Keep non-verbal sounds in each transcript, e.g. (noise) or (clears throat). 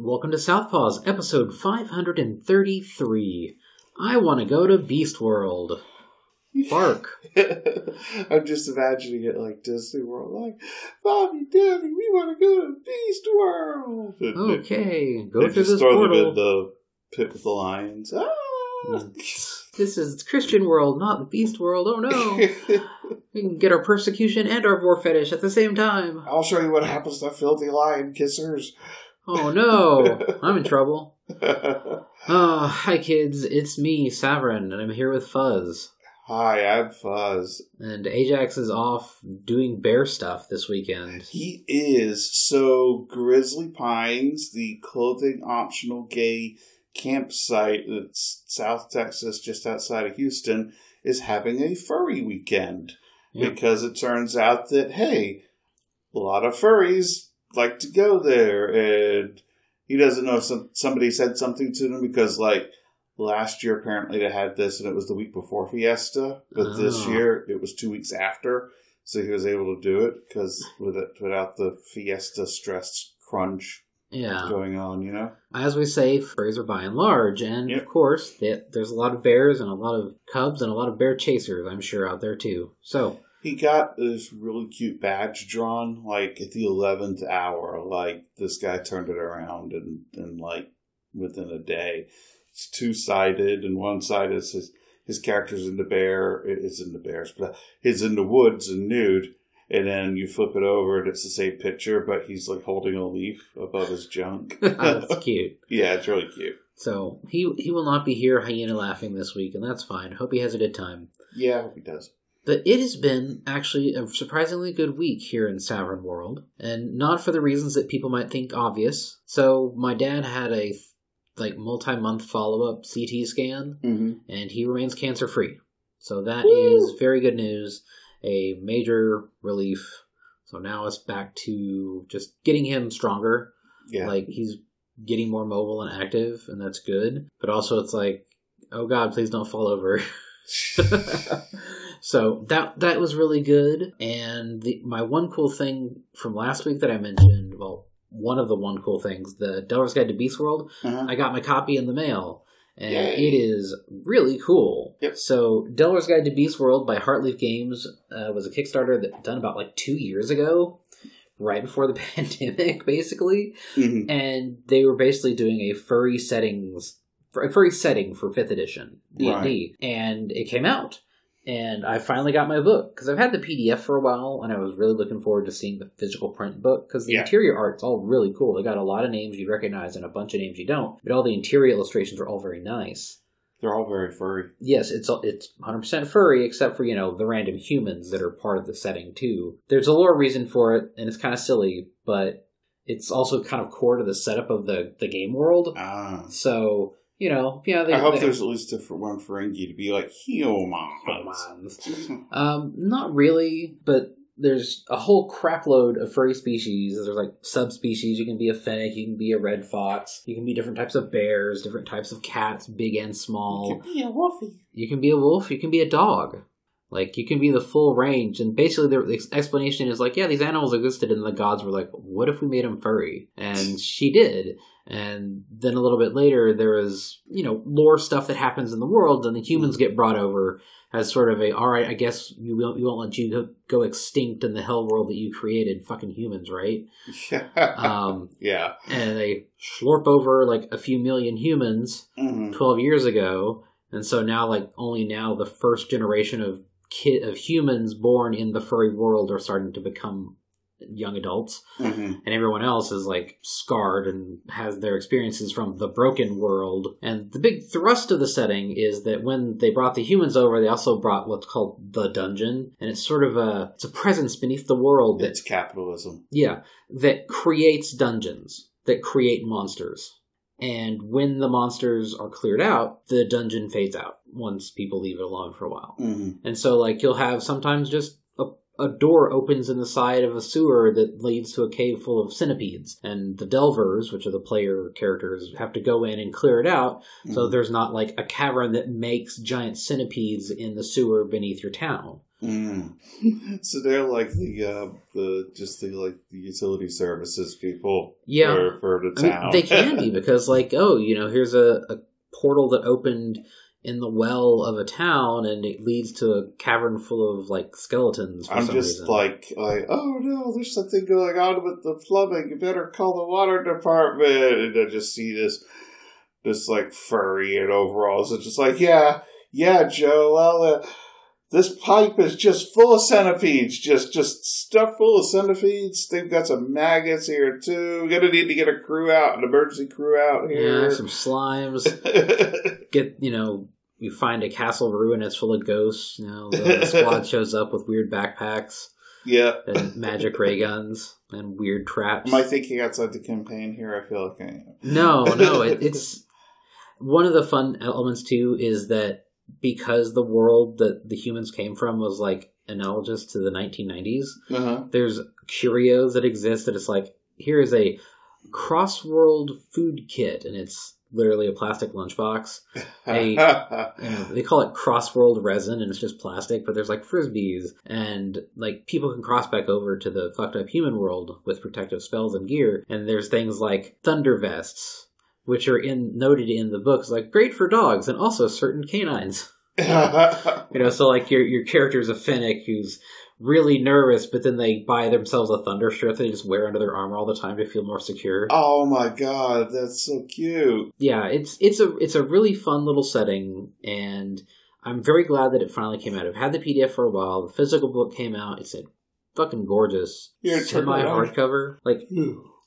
Welcome to Southpaws, episode 533. I want to go to Beast World. Bark. (laughs) I'm just imagining it like Disney World, like Bobby, Daddy, we want to go to Beast World. And- (laughs) Okay, go through just this throw them in portal. the pit with the lions. Ah! (laughs) This is Christian World, not the Beast World. Oh no. we can get our persecution and our war fetish at the same time. I'll show you what happens to filthy lion kissers. Oh no, I'm in trouble. (laughs) Oh, hi kids, it's me, Savrin, and I'm here with Fuzz. Hi, I'm Fuzz. And Ajax is off doing bear stuff this weekend. He is so Grizzly Pines, the clothing optional gay campsite that's South Texas, just outside of Houston, is having a furry weekend Yeah. because it turns out that hey, a lot of furries like to go there, and he doesn't know if some, somebody said something to him because like. Last year, apparently, they had this, and it was the week before Fiesta. But this Oh. year, it was two weeks after, so he was able to do it because with it, without the Fiesta stress crunch Yeah. going on, you know. As we say, are by and large, and Yep. of course, th- there's a lot of bears and a lot of cubs and a lot of bear chasers, I'm sure, out there too. So, He got this really cute badge drawn, like at the eleventh hour. Like this guy turned it around, and and like within a day, it's two sided, and one side is his his character's in the bear, is in the bears, but uh, he's in the woods and nude. And then you flip it over, and it's the same picture, but he's like holding a leaf above his junk. (laughs) Oh, that's (laughs) cute. yeah, it's really cute. So, he, he will not be here hyena laughing this week, and that's fine. Hope he has a good time. Yeah, I hope he does. But it has been actually a surprisingly good week here in Savrin World, and not for the reasons that people might think obvious. So, my dad had a like multi-month follow-up CT scan, Mm-hmm. and he remains cancer free. So that Woo! is very good news, a major relief. So now it's back to just getting him stronger. Yeah. Like he's getting more mobile and active, and that's good. But also, it's like, oh god, please don't fall over. (laughs) (laughs) so that that was really good. And the, my one cool thing from last week that I mentioned, well, one of the one cool things, the Delver's Guide to Beast World. Uh-huh. I got my copy in the mail, and Yay. it is really cool. Yep. So, Delver's Guide to Beast World by Heartleaf Games uh, was a Kickstarter that done about like two years ago, right before the (laughs) pandemic, basically. Mhm. And they were basically doing a furry settings, a furry setting for Fifth Edition D and D, and it came out. And I finally got my book because I've had the PDF for a while, and I was really looking forward to seeing the physical print book because the Yeah. interior art's all really cool. They got a lot of names you recognize and a bunch of names you don't, but all the interior illustrations are all very nice. They're all very furry. Yes, it's it's 100% furry, except for you know the random humans that are part of the setting too. There's a lore reason for it, and it's kind of silly, but it's also kind of core to the setup of the the game world. Ah. So you know, yeah, they, I hope they- there's at least a for one Ferengi to be like humans. Humans. (laughs) Um, not really, but there's a whole crapload of furry species. There's like subspecies. You can be a fennec, you can be a red fox, you can be different types of bears, different types of cats, big and small. You can be a wolfie. You can be a wolf, you can be a dog. Like you can be the full range, and basically the explanation is like, yeah, these animals existed, and the gods were like, what if we made them furry? And (laughs) she did. And then a little bit later, there is you know lore stuff that happens in the world, and the humans get brought over as sort of a, all right, I guess we won't, we won't let you go, go extinct in the hell world that you created, fucking humans, right? Yeah. (laughs) Um, yeah. and they slurp over like a few million humans, Mhm. 12 years ago and so now like only now the first generation of kid of humans born in the furry world are starting to become young adults Mhm. and everyone else is like scarred and has their experiences from the broken world and the big thrust of the setting is that when they brought the humans over they also brought what's called the dungeon and it's sort of a it's a presence beneath the world that It's capitalism. yeah, that creates dungeons, that create monsters. And when the monsters are cleared out, the dungeon fades out once people leave it alone for a while. Mhm. And so, like, you'll have sometimes just a, a door opens in the side of a sewer that leads to a cave full of centipedes. And the Delvers, which are the player characters, have to go in and clear it out so Mm. there's not like a cavern that makes giant centipedes in the sewer beneath your town. Mm. So they're like the uh, the just the like the utility services people Yeah. for, for the I mean, town. they can be (laughs) because, like, oh, you know, here's a, a portal that opened in the well of a town, and it leads to a cavern full of like skeletons. For I'm just reason. like like oh no, there's something going on with the plumbing. You better call the water department. And I just see this this like furry in overalls. It's just like yeah yeah Joe. Well. Uh, this pipe is just full of centipedes, just just stuffed full of centipedes. They've got some maggots here too. We're gonna need to get a crew out, an emergency crew out here. yeah, some slimes. (laughs) Get you know, you find a castle ruin that's full of ghosts. You know, the, the (laughs) squad shows up with weird backpacks yeah. and magic ray guns and weird traps. Am I thinking outside the campaign here? I feel like I am. No, no, it, (laughs) it's one of the fun elements too is that because the world that the humans came from was like analogous to the 1990s, Uh-huh. there's curios that exist that it's like here is a cross-world food kit, and it's literally a plastic lunchbox. (laughs) Hey. You know, they call it cross-world resin, and it's just plastic, but there's like frisbees, and like people can cross back over to the fucked up human world with protective spells and gear, and there's things like thunder vests, which are in noted in the books like great for dogs and also certain canines. (laughs) You know, so like your your character's a fennec who's really nervous, but then they buy themselves a thunder strip they just wear under their armor all the time to feel more secure. oh my god, that's so cute. Yeah, it's it's a it's a really fun little setting, and I'm very glad that it finally came out. I've had the PDF for a while. The physical book came out. It's a fucking gorgeous semi hardcover. Like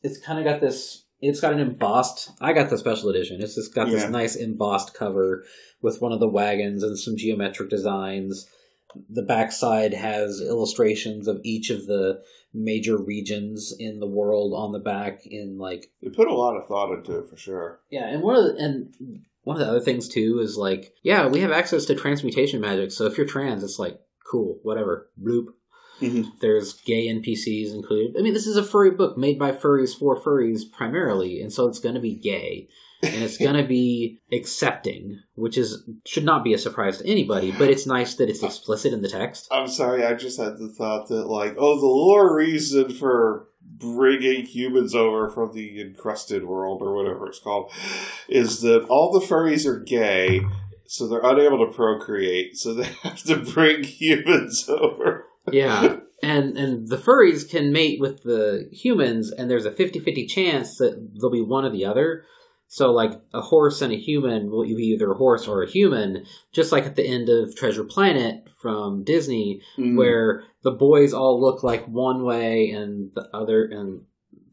it's kind of got this. It's got an embossed. I got the special edition. It's just got Yeah. this nice embossed cover with one of the wagons and some geometric designs. The backside has illustrations of each of the major regions in the world on the back in like They put a lot of thought into it for sure. yeah, and one of the and one of the other things too is like, yeah, we have access to transmutation magic. So if you're trans, it's like cool, whatever. Bloop. Mhm. There's gay NPCs included. I mean, this is a furry book made by furries for furries primarily, and so it's going to be gay. and it's going to be accepting, which is should not be a surprise to anybody. But it's nice that it's explicit in the text. I'm sorry, I just had the thought that, like, oh, the lore reason for bringing humans over from the encrusted world or whatever it's called is that all the furries are gay, so they're unable to procreate, so they (laughs) have to bring humans (laughs) over. Yeah. And and the furries can mate with the humans, and there's a 50-50 chance that they'll be one or the other. So, like a horse and a human will be either a horse or a human, just like at the end of Treasure Planet from Disney, Mm. where the boys all look like one way and the other, and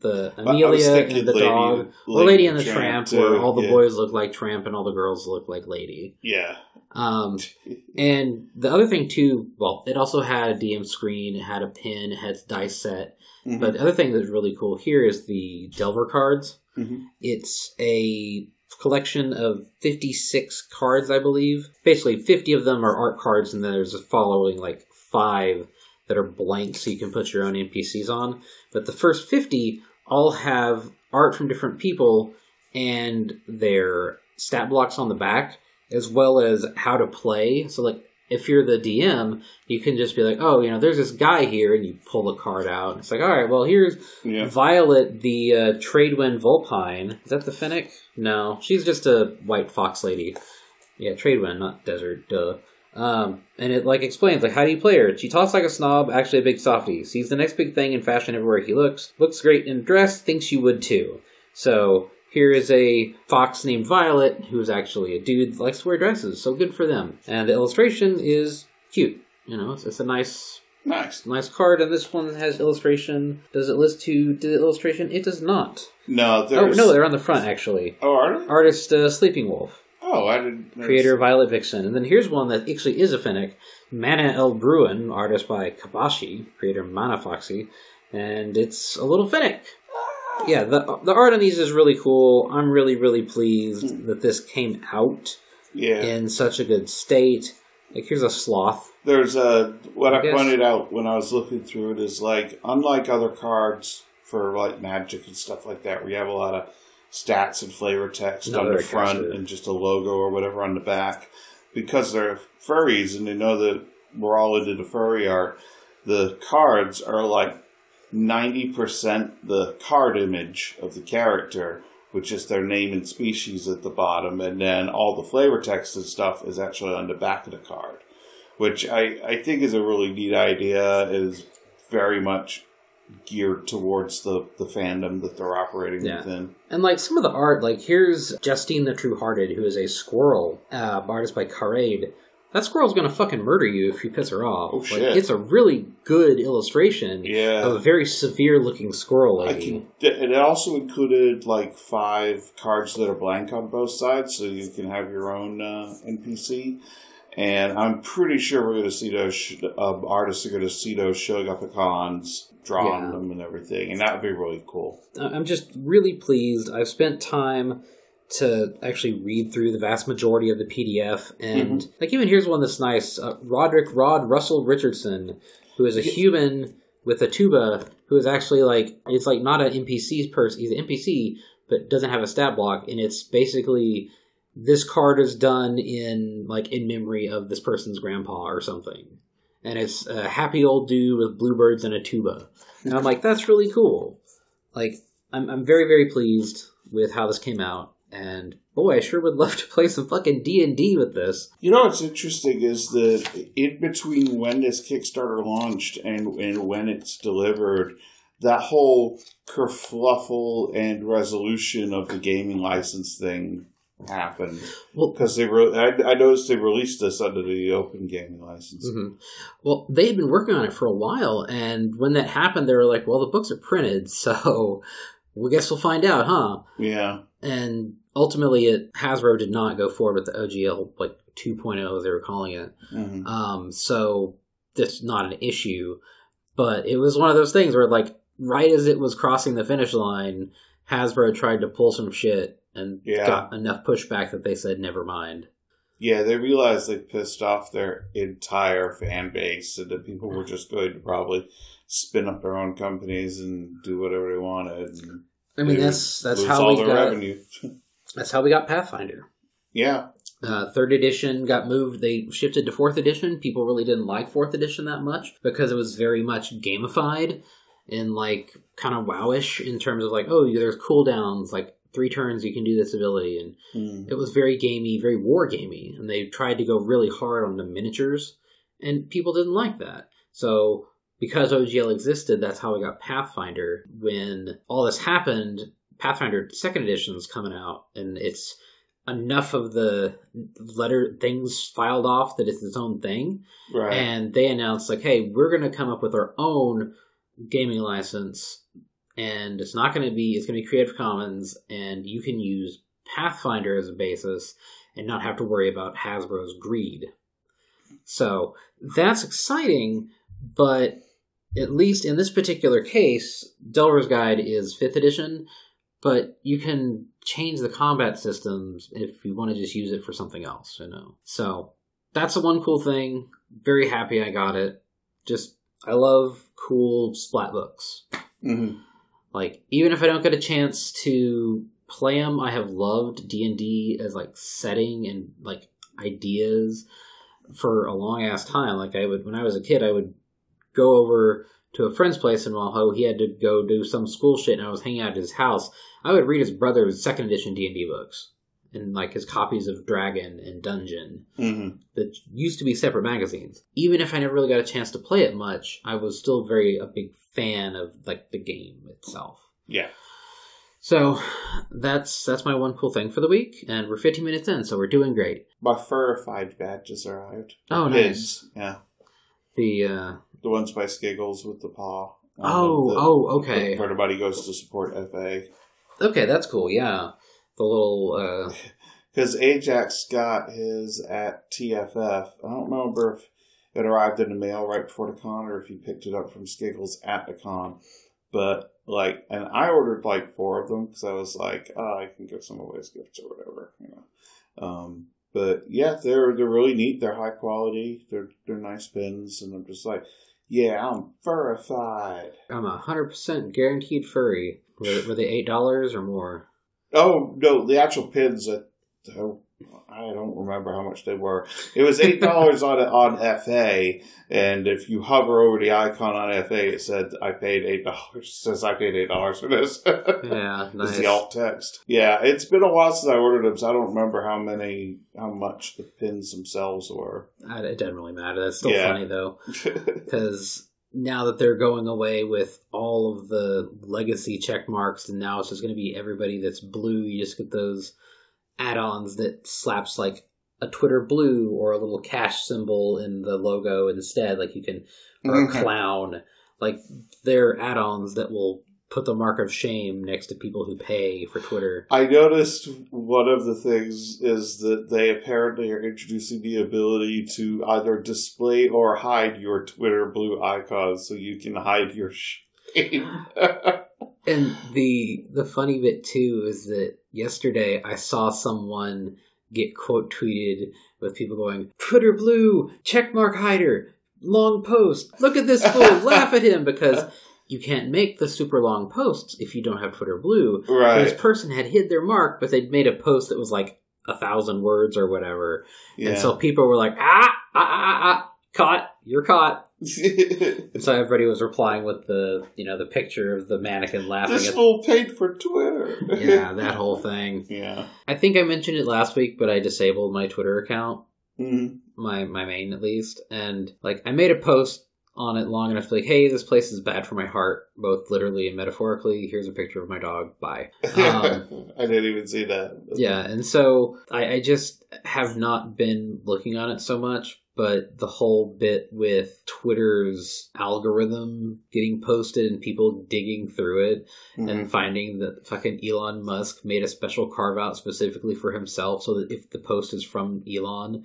the I- I was Amelia and the Lady- dog, or Lady and the Tramp, too, where all the yeah. boys look like Tramp and all the girls look like Lady. Yeah. Um, (laughs) and the other thing too, well, it also had a DM screen, it had a pin, it had dice set. Mhm. But the other thing that's really cool here is the Delver cards. Mhm. It's a collection of 56 cards, I believe. Basically, 50 of them are art cards, and then there's a following like five that are blank, so you can put your own NPCs on. But the first 50 all have art from different people and their stat blocks on the back, as well as how to play. So, like, if you're the DM, you can just be like, oh, you know, there's this guy here, and you pull the card out. And it's like, all right, well, here's Yeah. Violet, the uh, Tradewind Vulpine. Is that the fennec? No, she's just a white fox lady. Yeah, Tradewind, not Desert. Duh. Um, and it like explains like how do you play her? She talks like a snob, actually a big softie. Sees the next big thing in fashion everywhere he looks. Looks great in dress. Thinks you would too. So here is a fox named Violet who's actually a dude that likes to wear dresses. So good for them. And the illustration is cute. You know, it's, it's a nice Nice. nice card, and this one has illustration. Does it list to the illustration? It does not. No, Oh no, they're on the front actually. Oh, are they? Artist uh, Sleeping Wolf, Oh, I didn't. creator Violet Vixen, and then here's one that actually is a fennec. Mana L. Bruin, artist by Kabashi, creator Mana Foxy, and it's a little fennec. Yeah, the the art on these is really cool. I'm really really pleased hmm. that this came out Yeah. in such a good state. Like here's a sloth. there's a what I I, pointed out when I was looking through it is like unlike other cards for like magic and stuff like that, where you have a lot of stats and flavor text on the front and just a logo or whatever on the back, because they're furries and they know that we're all into the furry art. The cards are like ninety percent the card image of the character, which is their name and species at the bottom, and then all the flavor text and stuff is actually on the back of the card, which I, I think is a really neat idea. Is very much geared towards the, the fandom that they're operating Yeah. within. And like some of the art, like here's Justine the True Hearted, who is a squirrel, uh, artist by Carade. That squirrel's gonna fucking murder you if you piss her off. Oh, Like, shit. it's a really good illustration Yeah. of a very severe looking squirrel lady. can, and it also included like five cards that are blank on both sides, so you can have your own uh, NPC. And I'm pretty sure we're going to see those sh- uh, artists are going to see those showing up at cons, drawing Yeah. them and everything, and that would be really cool. I'm just really pleased. I've spent time to actually read through the vast majority of the PDF, and Mm-hmm. like even here's one that's nice: uh, Roderick Rod Russell Richardson, who is a human with a tuba, who is actually like it's like not an NPC's person. He's an NPC, but doesn't have a stat block, and it's basically this card is done in like in memory of this person's grandpa or something. And it's a happy old dude with bluebirds and a tuba. And I'm like, that's really cool. Like, I'm, I'm very, very pleased with how this came out. And boy, I sure would love to play some fucking D and D with this. You know what's interesting is that in between when this Kickstarter launched and, and when it's delivered, that whole kerfluffle and resolution of the gaming license thing happened. Well, Because they re- I, I noticed they released this under the open gaming license. mhm. well, they had been working on it for a while, and when that happened, they were like, "Well, the books are printed, (laughs) so we guess we'll find out, huh?" Yeah. And ultimately, it Hasbro did not go forward with the OGL like 2.0, as they were calling it. Mhm. Um, so that's not an issue. But it was one of those things where, like, right as it was crossing the finish line, Hasbro tried to pull some shit and Yeah. got enough pushback that they said, never mind. Yeah, they realized they pissed off their entire fan base, and that people were just going to probably spin up their own companies and do whatever they wanted. And I mean, that's that's lose how all we their got revenue. (laughs) that's how we got Pathfinder. yeah, Uh, third edition got moved. They shifted to fourth edition. People really didn't like fourth edition that much because it was very much gamified and like kind of wowish in terms of like, oh, there's cooldowns, like three turns you can do this ability, and Mm. it was very gamey, very war gamey, and they tried to go really hard on the miniatures, and people didn't like that. So because OGL existed, that's how we got Pathfinder. When all this happened, Pathfinder Second Edition is coming out, and it's enough of the letter things filed off that it's its own thing. right. And they announced like, hey, we're going to come up with our own gaming license, and it's not going to be it's going to be Creative Commons, and you can use Pathfinder as a basis and not have to worry about Hasbro's greed. So that's exciting, but at least in this particular case, Delver's Guide is fifth edition, but you can change the combat systems if you want to just use it for something else, you know. So that's the one cool thing. Very happy I got it. Just I love cool splat books. Mhm. Like even if I don't get a chance to play them, I have loved D and D as like setting and like ideas for a long ass time. Like I would when I was a kid, I would go over to a friend's place in Walho. He had to go do some school shit, and I was hanging out at his house. I would read his brother's second edition D and D books and like his copies of Dragon and Dungeon Mhm. that used to be separate magazines. Even if I never really got a chance to play it much, I was still very a big fan of like the game itself. Yeah. So that's that's my one cool thing for the week, and we're 15 minutes in, so we're doing great. My furified badges arrived. Oh, nice. Yeah. The uh, The ones by Skiggles with the paw. Um, oh the- oh okay Where everybody goes to support FA. okay that's cool. Yeah, the little uh, (laughs) Because Ajax got his at TFF. I don't remember if it arrived in the mail right before the con or if he picked it up from Skiggles at the con. But, like, and I ordered like four of them because I was like, oh, I can give some away as gifts or whatever, you know. Um, But yeah, they're they're really neat. They're high quality. They're they're nice pins, and I'm just like, yeah, I'm furified. I'm a hundred percent guaranteed furry. Were, were they eight dollars or more? Oh no, the actual pins that oh, I don't remember how much they were. It was eight dollars on on FA, and if you hover over the icon on FA, it said I paid eight dollars. Says I paid eight dollars for this. Yeah, (laughs) It's nice. the alt text. Yeah, it's been a while since I ordered them, so I don't remember how many, how much the pins themselves were. It doesn't really matter. That's still Yeah. funny though, (laughs) because now that they're going away with all of the legacy check marks, and now it's just going to be everybody that's blue. You just get those add-ons that slaps like a Twitter blue or a little cash symbol in the logo instead. Like you can or a Mhm. clown. Like they're add-ons that will put the mark of shame next to people who pay for Twitter. I noticed one of the things is that they apparently are introducing the ability to either display or hide your Twitter blue icons so you can hide your (laughs) shame. And the the funny bit too is that yesterday I saw someone get quote tweeted with people going Twitter blue checkmark hider long post look at this fool (laughs) laugh at him because you can't make the super long posts if you don't have Twitter blue. So right. this person had hid their mark, but they'd made a post that was like a thousand words or whatever, Yeah. and so people were like ah ah ah ah caught you're caught. (laughs) And so everybody was replying with the you know the picture of the mannequin laughing this at fool paid for Twitter. yeah, (laughs) that whole thing. Yeah. I think I mentioned it last week, but I disabled my Twitter account, Mhm. my my main at least, and like I made a post on it long enough to be like, hey, this place is bad for my heart, both literally and metaphorically. Here's a picture of my dog. Bye. (laughs) Um, I didn't even see that. yeah, and so I, I just have not been looking on it so much. But the whole bit with Twitter's algorithm getting posted and people digging through it Mhm. and finding that fucking Elon Musk made a special carve out specifically for himself so that if the post is from Elon,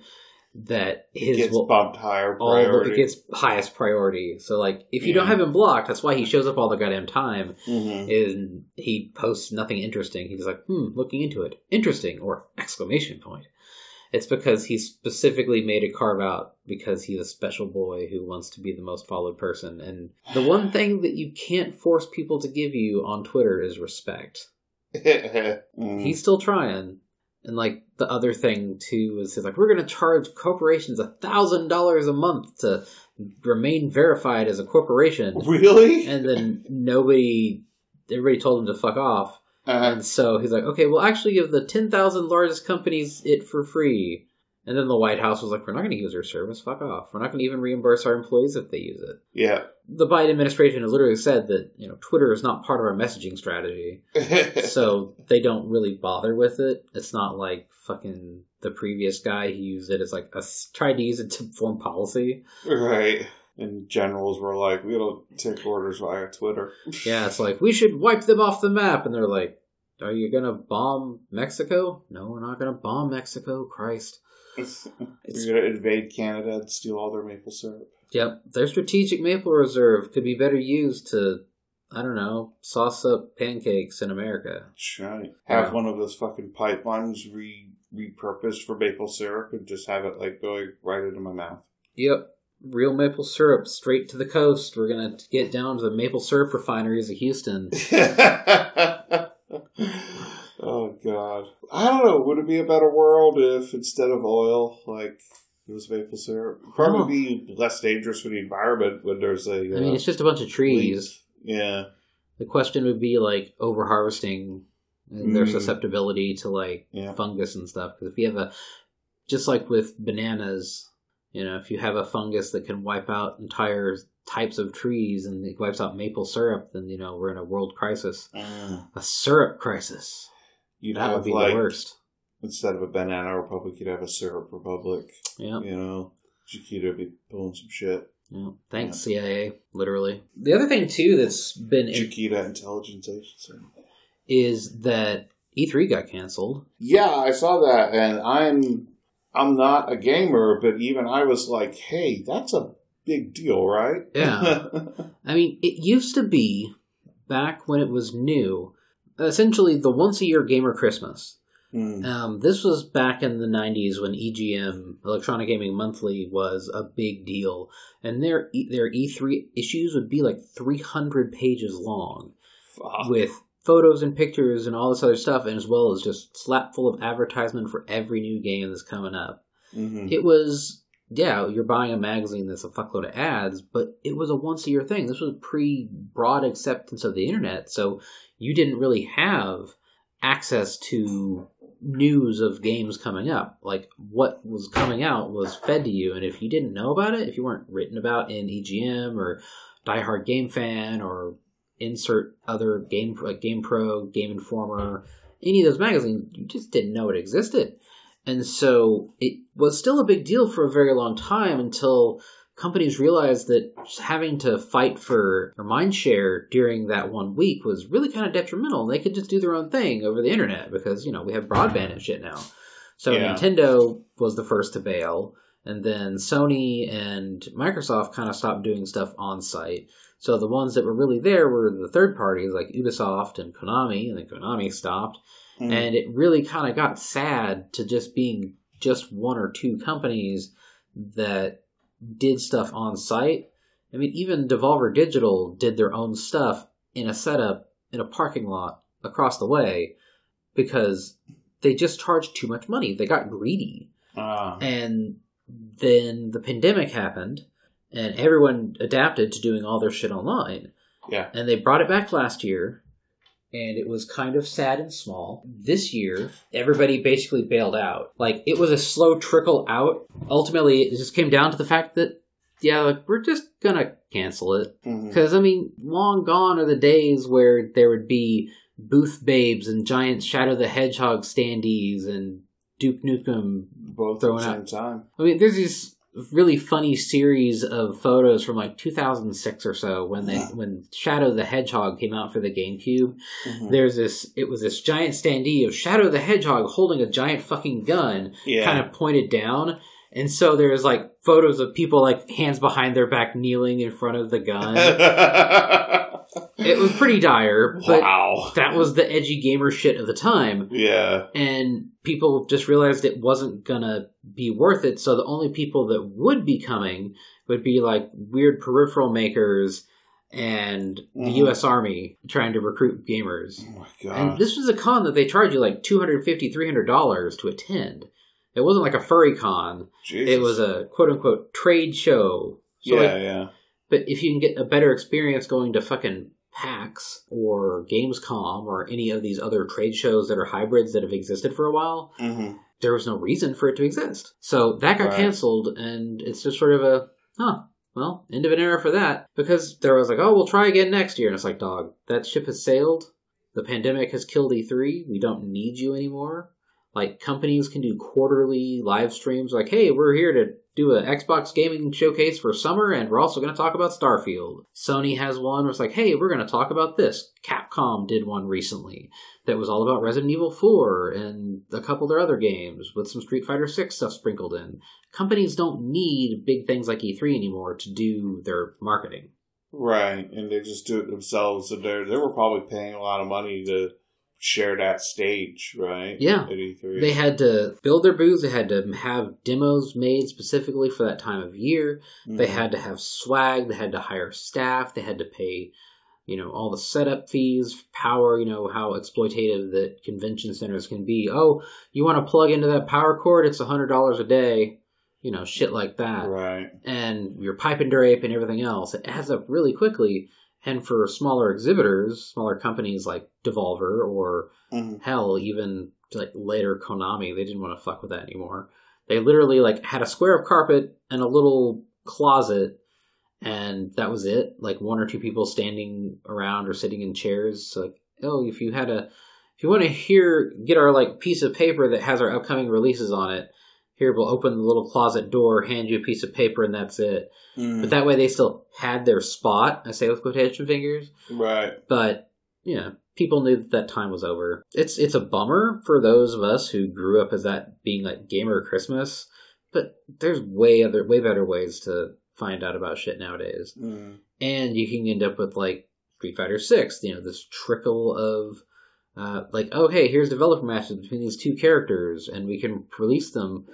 that his gets will bumped higher all priority. it gets highest priority. So like if you don't have him blocked, that's why he shows up all the goddamn time. Mhm. Is he posts nothing interesting. He's like, hmm, looking into it. Interesting or exclamation point. It's because he specifically made a carve out because he's a special boy who wants to be the most followed person. And the one thing that you can't force people to give you on Twitter is respect. Mhm. (laughs) He's still trying. And like the other thing too is he's like, we're gonna charge corporations a thousand dollars a month to remain verified as a corporation. really? And then nobody everybody told him to fuck off. Uh, And so he's like, okay, we'll actually give the 10,000 largest companies it for free. And then the White House was like, we're not going to use their service. Fuck off. We're not going to even reimburse our employees if they use it. yeah. The Biden administration has literally said that, you know, Twitter is not part of our messaging strategy. (laughs) so they don't really bother with it. It's not like fucking the previous guy who used it as like, a, tried to use it to form policy. right. And generals were like, we don't take orders via Twitter. (laughs) Yeah, it's like, we should wipe them off the map. And they're like, are you to bomb Mexico? No, we're not to bomb Mexico. Christ. (laughs) It's- We're to invade Canada and steal all their maple syrup. Yep, their strategic maple reserve could be better used to, I don't know, sauce up pancakes in America. Right. Have Yeah. one of those fucking pipelines re repurposed for maple syrup and just have it like going right into my mouth. Yep, real maple syrup straight to the coast. We're gonna get down to the maple syrup refineries of Houston. (laughs) oh god. I don't know. Would it be a better world if instead of oil, like it was maple syrup? Probably be less dangerous for the environment when there's a. I mean, uh, it's just a bunch of trees. leak. Yeah. The question would be like over harvesting and their Mm. susceptibility to like Yeah. fungus and stuff. Because if you have a, just like with bananas, you know, if you have a fungus that can wipe out entire types of trees and it wipes out maple syrup, then you know we're in a world crisis, Mm. a syrup crisis. You'd that have would be like the worst. instead of a banana republic, you'd have a syrup republic. Yeah. You know, Chiquita would be pulling some shit. yeah. Thanks, CIA. Literally. The other thing too that's been in, Chiquita Intelligence Agency. is that E3 got canceled. Yeah, I saw that, and I'm I'm not a gamer, but even I was like, "Hey, that's a big deal, right?" Yeah. (laughs) I mean, it used to be back when it was new, essentially the once a year gamer Christmas. Mm. Um, this was back in the 90s when EGM, Electronic Gaming Monthly, was a big deal. And their, E- their E3 issues would be like 300 pages long Fuck. with photos and pictures and all this other stuff, and as well as just slap full of advertisement for every new game that's coming up. Mhm. It was, yeah, you're buying a magazine that's a fuckload of ads, but it was a once a year thing. This was pre broad acceptance of the internet, so you didn't really have access to news of games coming up. Like what was coming out was fed to you, and if you didn't know about it, if you weren't written about in EGM or Die Hard Game Fan or insert other game like Game Pro, Game Informer, any of those magazines, you just didn't know it existed. And so it was still a big deal for a very long time until companies realized that having to fight for their mind share during that one week was really kind of detrimental. They could just do their own thing over the internet because, you know, we have broadband and shit now. So Yeah. Nintendo was the first to bail, and then Sony and Microsoft kind of stopped doing stuff on site. So the ones that were really there were the third parties like Ubisoft and Konami, and then Konami stopped Mm. and it really kind of got sad to just being just one or two companies that did stuff on site. I mean, even Devolver Digital did their own stuff in a setup in a parking lot across the way because they just charged too much money. They got greedy. Ah. And then the pandemic happened and everyone adapted to doing all their shit online. Yeah. and they brought it back last year and it was kind of sad and small. This year everybody basically bailed out. Like it was a slow trickle out. Ultimately it just came down to the fact that yeah like we're just gonna cancel it. Mm-hmm. Because i mean long gone are the days where there would be booth babes and giant shadow the hedgehog standees and duke nukem Both at throwing the same out- time. I mean, there's these really funny series of photos from like 2006 or so when they when Shadow the Hedgehog came out for the GameCube. Mhm. There's this it was this giant standee of Shadow the Hedgehog holding a giant fucking gun, Yeah. kind of pointed down. And so there's like photos of people like hands behind their back kneeling in front of the gun. (laughs) it was pretty dire, but wow. that was the edgy gamer shit of the time Yeah. and people just realized it wasn't gonna be worth it. So the only people that would be coming would be like weird peripheral makers and the Mhm. U.S. Army trying to recruit gamers. Oh my god. And this was a con that they charge you like $250, $300 to attend. It wasn't like a furry con. Jesus. It was a quote unquote trade show. So yeah, like, yeah. but if you can get a better experience going to fucking PAX or Gamescom or any of these other trade shows that are hybrids that have existed for a while, hmm there was no reason for it to exist. So that got Right. canceled, and it's just sort of a, huh, well, end of an era for that. Because there was like, oh, we'll try again next year. And it's like, dog, that ship has sailed. The pandemic has killed E3. We don't need you anymore. Like, companies can do quarterly live streams, like, hey, we're here to do an Xbox gaming showcase for summer, and we're also going to talk about Starfield. Sony has one it's like, hey, we're going to talk about this. Capcom did one recently that was all about Resident Evil 4 and a couple of their other games with some Street Fighter 6 stuff sprinkled in. Companies don't need big things like E3 anymore to do their marketing. Right, and they just do it themselves. And they were probably paying a lot of money to share that stage, right? Yeah. At E3. They had to build their booths, they had to have demos made specifically for that time of year. They Mhm. had to have swag, they had to hire staff, they had to pay, you know, all the setup fees, power, you know, how exploitative that convention centers can be. Oh, you want to plug into that power cord? It's a $100 a day. You know, shit like that. Right. and your pipe and drape and everything else, it adds up really quickly. And for smaller exhibitors, smaller companies like Devolver or Mhm. hell, even like later Konami, they didn't want to fuck with that anymore. They literally like had a square of carpet and a little closet, and that was it. Like one or two people standing around or sitting in chairs. So like, oh, if you had a, if you want to hear, get our like piece of paper that has our upcoming releases on it. Here, we'll open the little closet door, hand you a piece of paper, and that's it. Mhm. But that way, they still had their spot. I say with quotation fingers, right. but you know, people knew that that time was over. It's it's a bummer for those of us who grew up as that being like gamer Christmas. But there's way other way better ways to find out about shit nowadays, Mhm. and you can end up with like Street Fighter Six. You know, this trickle of uh, like, oh hey, here's developer matches between these two characters, and we can release them,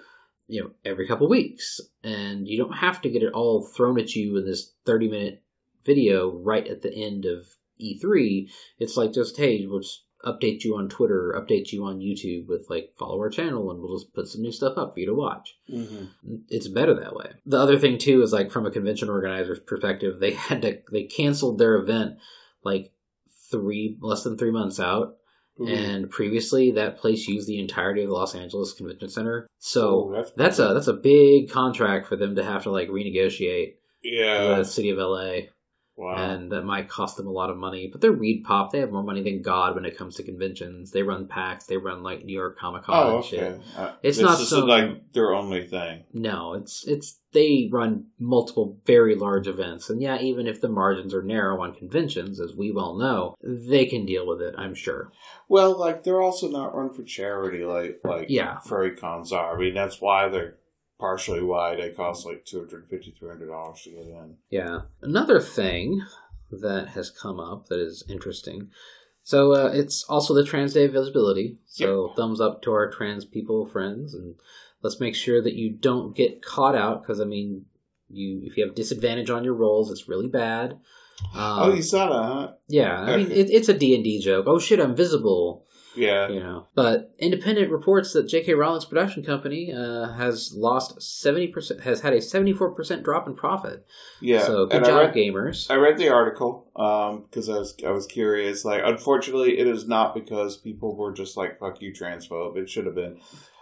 you know, every couple weeks, and you don't have to get it all thrown at you in this thirty minute video right at the end of E3. It's like just hey, we'll just update you on Twitter, update you on YouTube with like follow our channel, and we'll just put some new stuff up for you to watch. Mm-hmm. It's better that way. The other thing too is like from a convention organizer's perspective, they had to they canceled their event like three less than three months out. Mm-hmm. And previously, that place used the entirety of the Los Angeles Convention Center, so Oh, that's that's a that's a big contract for them to have to like renegotiate yeah. the city of LA wow. and that might cost them a lot of money. But they're Reed Pop; they have more money than God when it comes to conventions. They run PAX, they run like New York Comic Con oh, and shit. okay. Uh, It's this not like their only thing. No, it's it's they run multiple very large events, and yeah, even if the margins are narrow on conventions, as we well know, they can deal with it. I'm sure. Well, like they're also not run for charity, like like Yeah. furry cons are. I mean, that's why they're partially why they cost like two hundred fifty, three hundred dollars to get in. Yeah. Another thing that has come up that is interesting. So uh, it's also the Trans Day of Visibility. So thumbs up to our trans people friends, and let's make sure that you don't get caught out because I mean, you if you have disadvantage on your rolls, it's really bad. Um, oh, you saw that, huh? yeah, I mean it, it's a D and D joke. Oh shit, I'm visible. Yeah. you know. But independent reports that J.K. Rowling's production company uh, has lost seventy percent, has had a seventy-four percent drop in profit. Yeah. So good and I job, read, gamers. I read the article because I was I was curious. Like, unfortunately, it is not because people were just like "fuck you, transphobe." It should have been.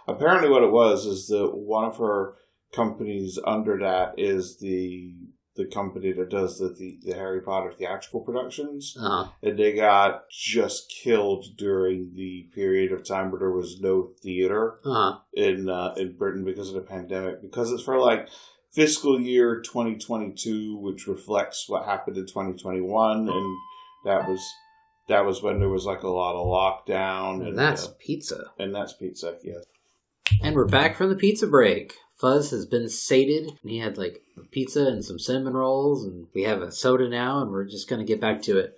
Apparently, what it was is that one of her companies under that is the the company that does the the, the Harry Potter theatrical productions, uh and they got just killed during the period of time where there was no theater uh in uh, in Britain because of the pandemic. Because it's for like fiscal year 2022 which reflects what happened in 2021 and that was that was when there was like a lot of lockdown and that's uh, pizza. and that's pizza yes And we're back from the pizza break. Fuzz has been sated, and he had like pizza and some cinnamon rolls, and we have a soda now, and we're just gonna get back to it.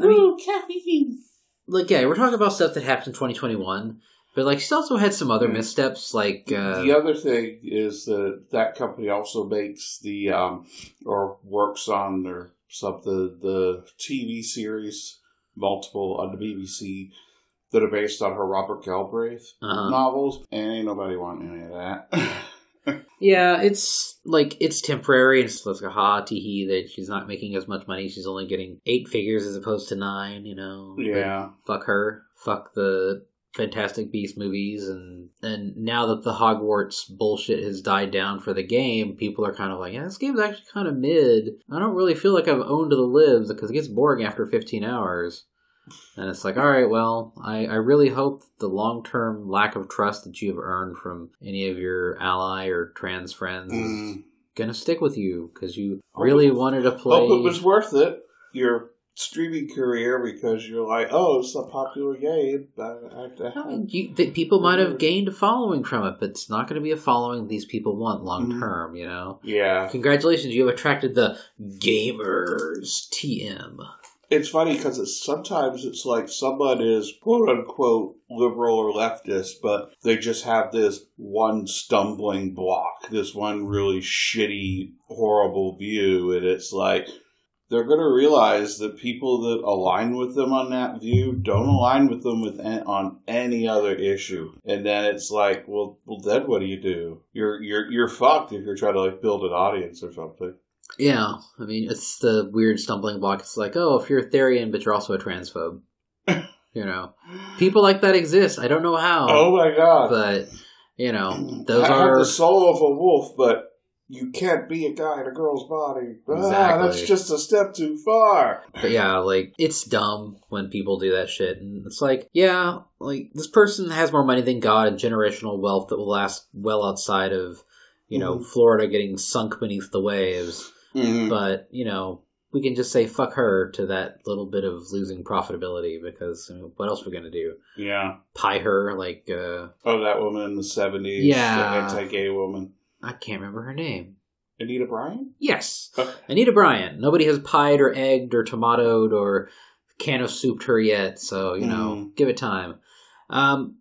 I mean, caffeine like, yeah, we're talking about stuff that happened in 2021, but like, she's also had some other Mm. missteps, like uh, the other thing is that that company also makes the um or works on their sub the the TV series multiple on the BBC that are based on her Robert Galbraith uh, novels, and ain't nobody want any of that. (laughs) Yeah, it's like it's temporary. It's like a ha tee hee that she's not making as much money. She's only getting eight figures as opposed to nine. You know. Yeah, fuck her. Fuck the Fantastic Beast movies, and and now that the Hogwarts bullshit has died down for the game, people are kind of like, yeah, this game's actually kind of mid. I don't really feel like I've owned the libs because it gets boring after 15 hours. And it's like, all right, well, I, I really hope the long term lack of trust that you have earned from any of your ally or trans friends is Mm. gonna stick with you because you really it- wanted to play. hope it was worth it. Your streaming career because you're like, oh, it's a popular game. I, I, I I, mean, you, people might have gained a following from it, but it's not going to be a following these people want long Mhm. term. You know. yeah, Congratulations, you have attracted the gamers. TM. It's funny because it's sometimes it's like someone is quote unquote liberal or leftist, but they just have this one stumbling block, this one really shitty, horrible view, and it's like they're going to realize that people that align with them on that view don't align with them with on any other issue, and then it's like, well, well, then what do you do? You're you're you're fucked if you're trying to like build an audience or something. Yeah, I mean, it's the weird stumbling block. It's like, oh, if you're a Therian, but you're also a transphobe. (coughs) you know, people like that exist. I don't know how, Oh my god! but you know, those I have are the soul of a wolf, but you can't be a guy in a girl's body. Ah, Exactly. that's just a step too far. But yeah, like it's dumb when people do that shit, and it's like, yeah, like this person has more money than God and generational wealth that will last well outside of, you know, Mhm. Florida getting sunk beneath the waves. Mhm. But you know, we can just say fuck her to that little bit of losing profitability because I mean, what else are we gonna do? Yeah. Pie her like uh, Oh, that woman in the seventies. Yeah. the anti-gay woman, I can't remember her name. Anita Bryant. Yes, Okay. Anita Bryant. Nobody has pied or egged or tomatoed or can of souped her yet, so you know, Mm. give it time. Um,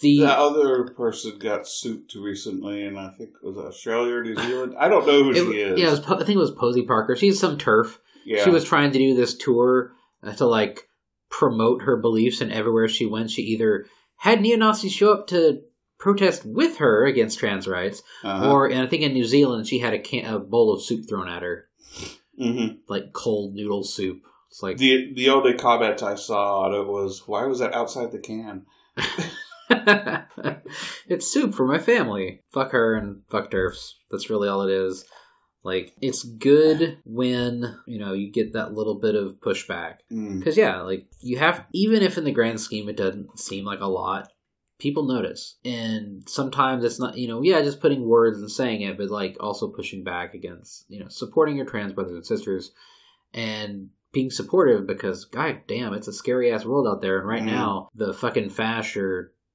the That other person got sued recently, and I think it was Australia or New (sighs) Zealand. I don't know who it- she is. yeah, it was, I think it was Posie Parker. She's some turf. yeah. She was trying to do this tour uh, to like promote her beliefs, and everywhere she went, she either had neo Nazis show up to protest with her against trans rights, Uh-huh. or and I think in New Zealand she had a, can- a bowl of soup thrown at her, Mhm. like cold noodle soup. It's like the the only comment I saw on it was, "Why was that outside the can?" (laughs) (laughs) it's soup for my family. Fuck her and fuck turfs. That's really all it is. Like it's good when you know you get that little bit of pushback Mm. because yeah, like you have even if in the grand scheme it doesn't seem like a lot, people notice, and sometimes it's not you know yeah just putting words and saying it, but like also pushing back against you know supporting your trans brothers and sisters and being supportive because god damn it's a scary ass world out there and right Mhm. now the fucking fash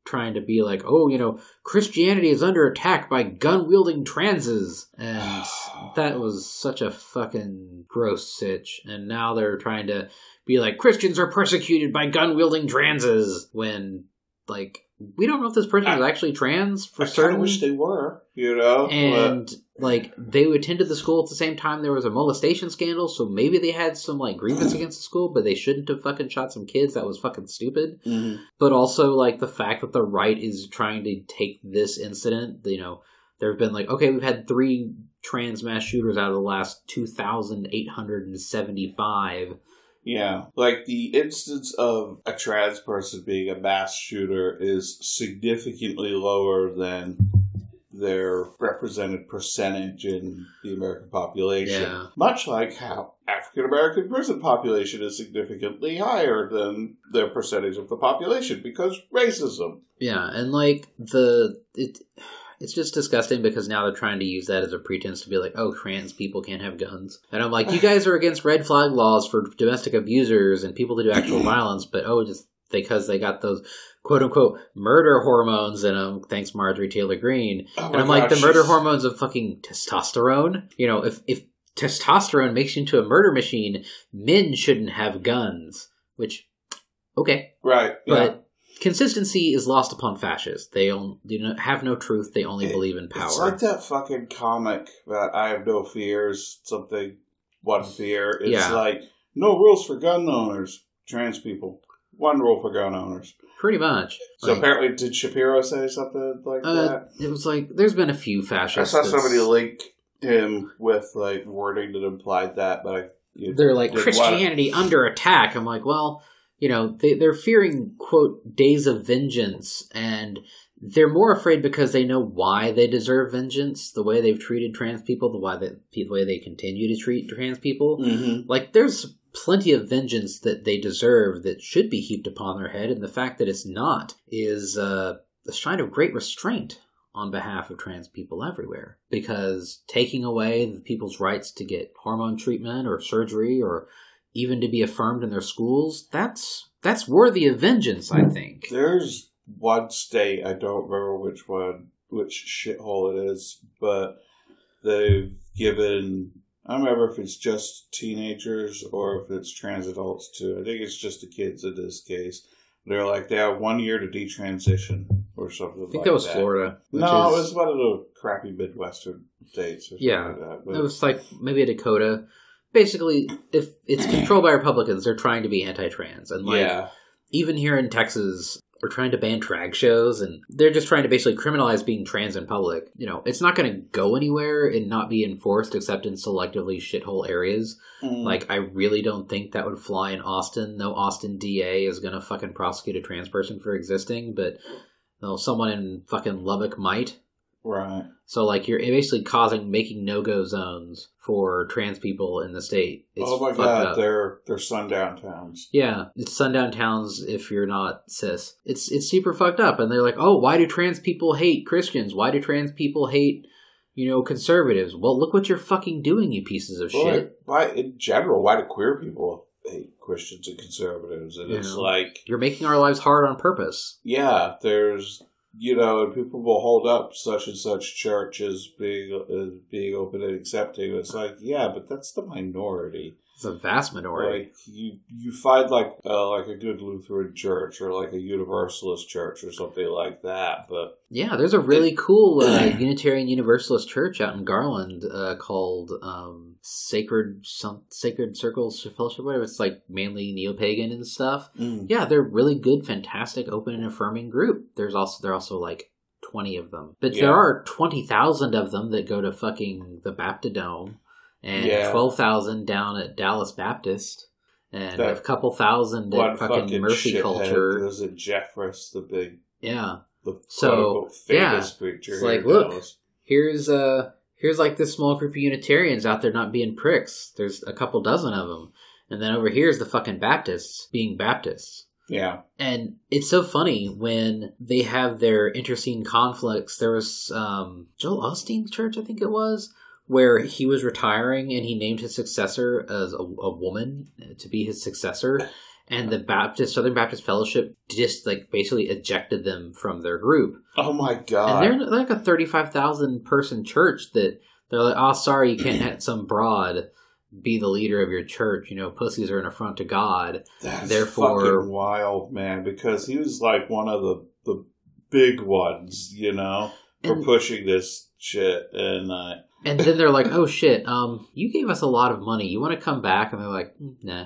trying to be like oh you know christianity is under attack by gun wielding transes. And (sighs) that was such a fucking gross sitch. And now they're trying to be like christians are persecuted by gun wielding transes. When like we don't know if this person is actually trans for I certain of wish they were, you know. and like they attended the school at the same time there was a molestation scandal so maybe they had some like grievance against the school but they shouldn't have fucking shot some kids that was fucking stupid but, Mhm. but also like the fact that the right is trying to take this incident you know there have been like okay we've had three trans mass shooters out of the last 2875 Yeah, like the instance of a trans person being a mass shooter is significantly lower than their represented percentage in the American population. Yeah. Much like how African American prison population is significantly higher than their percentage of the population because racism. yeah and like the it it's just disgusting because now they're trying to use that as a pretense to be like, oh, trans people can't have guns. And I'm like, you guys are against red flag laws for domestic abusers and people to do actual (clears throat) violence, but oh, just because they got those quote unquote murder hormones in them, um, thanks Marjorie Taylor Greene. Oh and I'm like, the murder she's- hormones of fucking testosterone? You know, if, if testosterone makes you into a murder machine, men shouldn't have guns. Which, okay. Right. yeah. Consistency is lost upon fascists. They on- do not have no truth. They only It- believe in power. It's like that fucking comic that I have no fears, something one fear. It's Yeah. like no rules for gun owners, trans people. One rule for gun owners. Pretty much. So Like, apparently, did Shapiro say something like uh, that? it was like there's been a few fascists. I saw somebody link him with like wording that implied that, but I, you they're like Christianity under attack. I'm like, well, you know, they, they're fearing quote days of vengeance, and they're more afraid because they know why they deserve vengeance. The way they've treated trans people, the why that the way they continue to treat trans people. Mhm. Like, there's plenty of vengeance that they deserve that should be heaped upon their head, and the fact that it's not is uh, a sign of great restraint on behalf of trans people everywhere. Because taking away the people's rights to get hormone treatment or surgery or even to be affirmed in their schools, that's that's worthy of vengeance, I think. There's one state I don't remember which one, which shithole it is, but they've given. I don't remember if it's just teenagers or if it's trans adults too. I think it's just the kids in this case. They're like they have one year to detransition or something. I think like that was Florida. No, is- it was one of the crappy Midwestern states. Or Yeah. like that. But- It was like maybe a Dakota. Basically, if it's (clears throat) controlled by Republicans, they're trying to be anti-trans, and like yeah, even here in Texas, we're trying to ban drag shows, and they're just trying to basically criminalize being trans in public. You know, it's not going to go anywhere and not be enforced except in selectively shithole areas. Mm. Like, I really don't think that would fly in Austin. No Austin DA is going to fucking prosecute a trans person for existing, but no, someone in fucking Lubbock might. Right. So, like, you're basically causing making no go zones for trans people in the state. It's oh my god, up. they're they're sundown towns. Yeah, it's sundown towns if you're not cis. It's it's super fucked up, and they're like, oh, why do trans people hate Christians? Why do trans people hate, you know, conservatives? Well, look what you're fucking doing, you pieces of Well, shit. Why, in general, why do queer people hate Christians and conservatives? And it's Yeah. like, You're making our lives hard on purpose. yeah, there's, you know, and people will hold up such and such church as being as being open and accepting. It's like, yeah, but that's the minority. It's a vast minority. Like you, you find like uh, like a good Lutheran church or like a Universalist church or something like that. But yeah, there's a really cool uh, (clears throat) Unitarian Universalist church out in Garland uh, called um, Sacred some Sacred Circles Fellowship. Whatever. It's like mainly neo pagan and stuff. mm, Yeah, they're really good, fantastic, open and affirming group. There's also they're also like twenty of them, but Yeah. there are twenty thousand of them that go to fucking the Baptidome, and Yeah. twelve thousand down at Dallas Baptist, and That a couple thousand at fucking, fucking Mercy Culture. there's a Jeffress, the big Yeah, the So, quote-unquote preacher. It's like, look, here's uh here's like this small group of Unitarians out there not being pricks. There's a couple dozen of them, and then over here's the fucking Baptists being Baptists. yeah, And it's so funny when they have their interscene conflicts. There was um, Joel Osteen's church, I think it was, where he was retiring and he named his successor as a, a woman to be his successor. And the Baptist Southern Baptist Fellowship just like basically ejected them from their group. oh my god! And they're like a thirty-five thousand person church that they're like, oh, sorry, you can't let some broad be the leader of your church. You know, pussies are an affront to God. That's therefore- fucking wild, man. Because he was like one of the the big ones, you know, for And- pushing this shit, and uh, And then they're like, "Oh shit, um, you gave us a lot of money. You want to come back?" And they're like, "Mm, "Nah."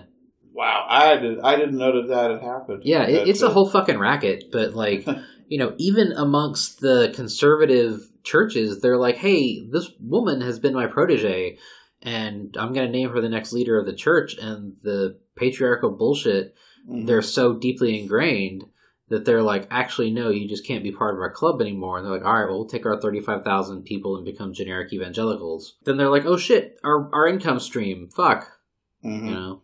Wow, I did I didn't know that that had happened. Yeah, it, it's a whole fucking racket. But like, (laughs) you know, even amongst the conservative churches, they're like, "Hey, this woman has been my protege, and I'm going to name her the next leader of the church." And the patriarchal bullshit, Mhm. they're so deeply ingrained that they're like, "Actually, no, you just can't be part of our club anymore." And they're like, "All right, well, we'll take our thirty-five thousand people and become generic evangelicals." Then they're like, "Oh shit, our our income stream, fuck." Mhm. You know.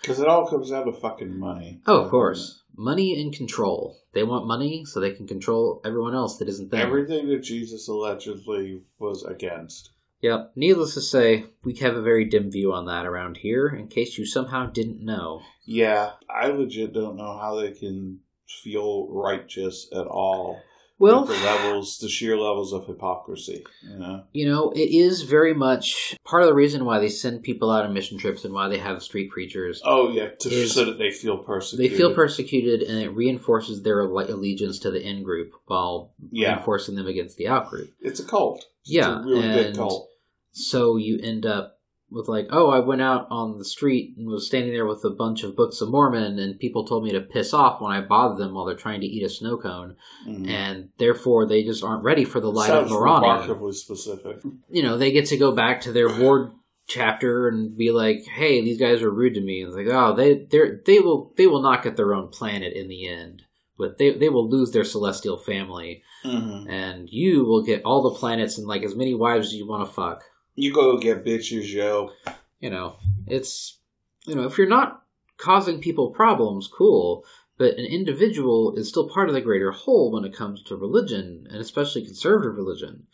Because it all comes down to fucking money. Oh, of course. Money and control. They want money so they can control everyone else that isn't them. Everything that Jesus allegedly was against. Yep. Needless to say, we have a very dim view on that around here, in case you somehow didn't know. Yeah, I legit don't know how they can feel righteous at all. Well, the levels, the sheer levels of hypocrisy. You know, you know, it is very much part of the reason why they send people out on mission trips and why they have street preachers. oh yeah, to, so that they feel persecuted. They feel persecuted, and it reinforces their allegiance to the in group while Yeah. reinforcing them against the out group. It's a cult. It's Yeah, a really big and- cult. So you end up with like, oh, I went out on the street and was standing there with a bunch of Books of Mormon, and people told me to piss off when I bothered them while they're trying to eat a snow cone, Mhm. and therefore they just aren't ready for the light Sounds of Moroni. remarkably specific. You know, they get to go back to their ward chapter and be like, hey, these guys are rude to me, and it's like, oh, they they they will they will not get their own planet in the end. But they, they will lose their celestial family, hmm and you will get all the planets and like as many wives as you want to fuck. You go get bitches, yo. you know, it's you know, if you're not causing people problems, cool. But an individual is still part of the greater whole when it comes to religion, and especially conservative religion.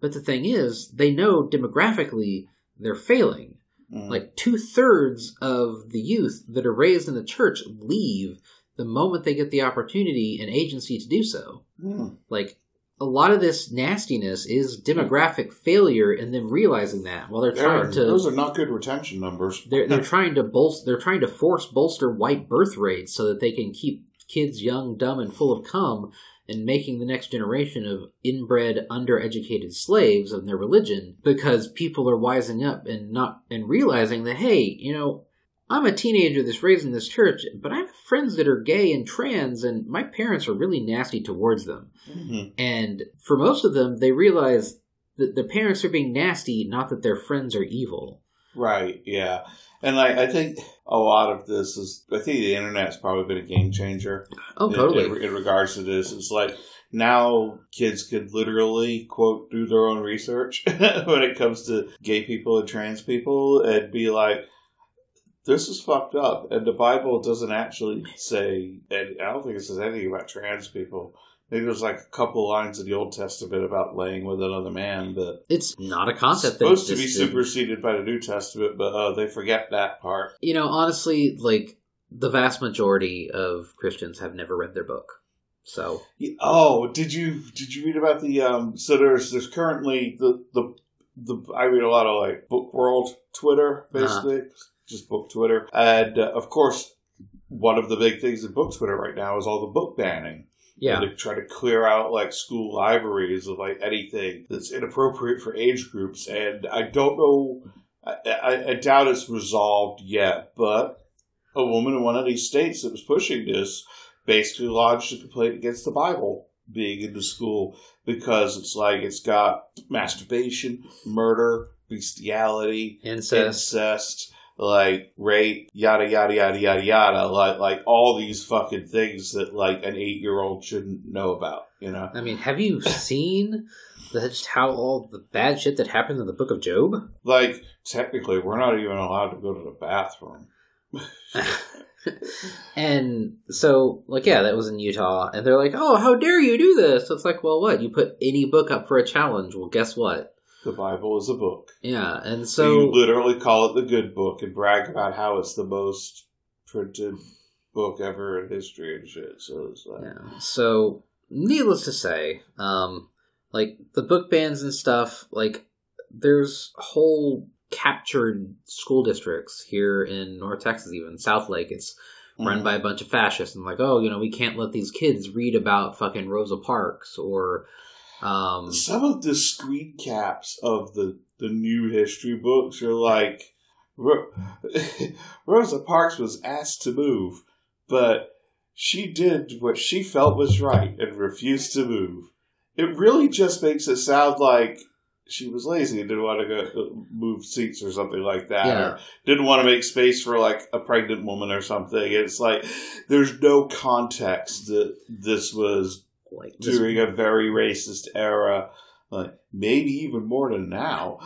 But the thing is, they know demographically they're failing. Mhm. Like two thirds of the youth that are raised in the church leave the moment they get the opportunity and agency to do so. Mhm. Like a lot of this nastiness is demographic failure, and them realizing that while they're trying to those are not good retention numbers. (laughs) they're they're (laughs) trying to bolster they're trying to force bolster white birth rates so that they can keep kids young, dumb, and full of cum, and making the next generation of inbred, undereducated slaves of their religion because people are wising up and not and realizing that hey, you know. I'm a teenager that's raised in this church, but I have friends that are gay and trans, and my parents are really nasty towards them. Mhm. And for most of them, they realize that the parents are being nasty, not that their friends are evil. Right, yeah. And like I think a lot of this is I think the internet's probably been a game changer. Oh, in- totally. In, in regards to this. It's like now kids could literally quote do their own research (laughs) when it comes to gay people and trans people and be like this is fucked up and the bible doesn't actually say and i don't think it says anything about trans people maybe there's like a couple lines in the old testament about laying with another man but It's not a concept supposed to be superseded by the new testament but uh, they forget that part You know, honestly, like the vast majority of Christians have never read their book. So Oh, did you did you read about the um? So there's there's currently the the the I read a lot of like book world Twitter basically. Just book Twitter. And uh, of course, one of the big things in book Twitter right now is all the book banning. Yeah. To try to clear out like school libraries of like anything that's inappropriate for age groups. And I don't know, I, I, I doubt it's resolved yet, but a woman in one of these states that was pushing this basically lodged a complaint against the Bible being in the school because it's like it's got masturbation, murder, bestiality, Incest. incest, like rape, yada yada yada yada yada, like like all these fucking things that like an eight year old shouldn't know about, you know? I mean, have you seen the, just how all the bad shit that happened in the Book of Job? Like technically, we're not even allowed to go to the bathroom. (laughs) and so, like, yeah, that was in Utah, and they're like, "Oh, how dare you do this?" So it's like, well, what? You put any book up for a challenge? Well, guess what? The Bible is a book. Yeah, and So you literally call it the good book and brag about how it's the most printed book ever in history and shit. So it's like, Yeah. So, needless to say, um, like the book bans and stuff, like there's whole captured school districts here in North Texas, even Southlake. It's run Mhm. by a bunch of fascists, and like, oh, you know, we can't let these kids read about fucking Rosa Parks or, um, some of the screen caps of the the new history books are like Ro- (laughs) Rosa Parks was asked to move, but she did what she felt was right and refused to move. It really just makes it sound like she was lazy and didn't want to go move seats or something like that. Yeah. Or didn't want to make space for like a pregnant woman or something. It's like there's no context that this was like during a very racist era, like maybe even more than now.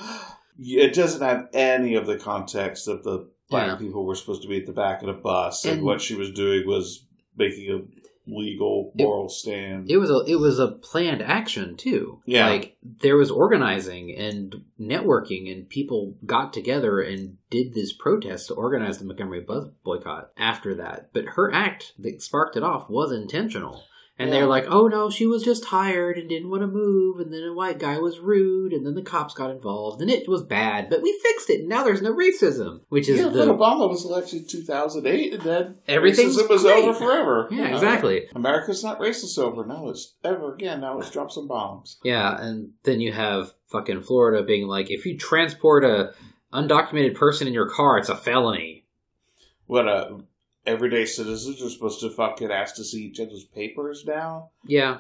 It doesn't have any of the context of the black Yeah. people were supposed to be at the back of the bus, and, And- what she was doing was making a legal It- moral stand. it was a it was a planned action too. Yeah. like there was organizing and networking, and people got together and did this protest to organize the Montgomery bus boycott. After that, but her act that sparked it off was intentional. And Yeah. they're like, "Oh no, she was just tired and didn't want to move." And then a white guy was rude, and then the cops got involved, and it was bad. But we fixed it. and Now there's no racism, which is yeah, the Obama was elected in 2008, and then everything racism was great. over forever. Yeah, You know? exactly. America's not racist over. Now it's ever again. Now it's drop some bombs. Yeah, and then you have fucking Florida being like, if you transport a undocumented person in your car, it's a felony. What uh, everyday citizens are supposed to fucking ask to see each other's papers now. Yeah.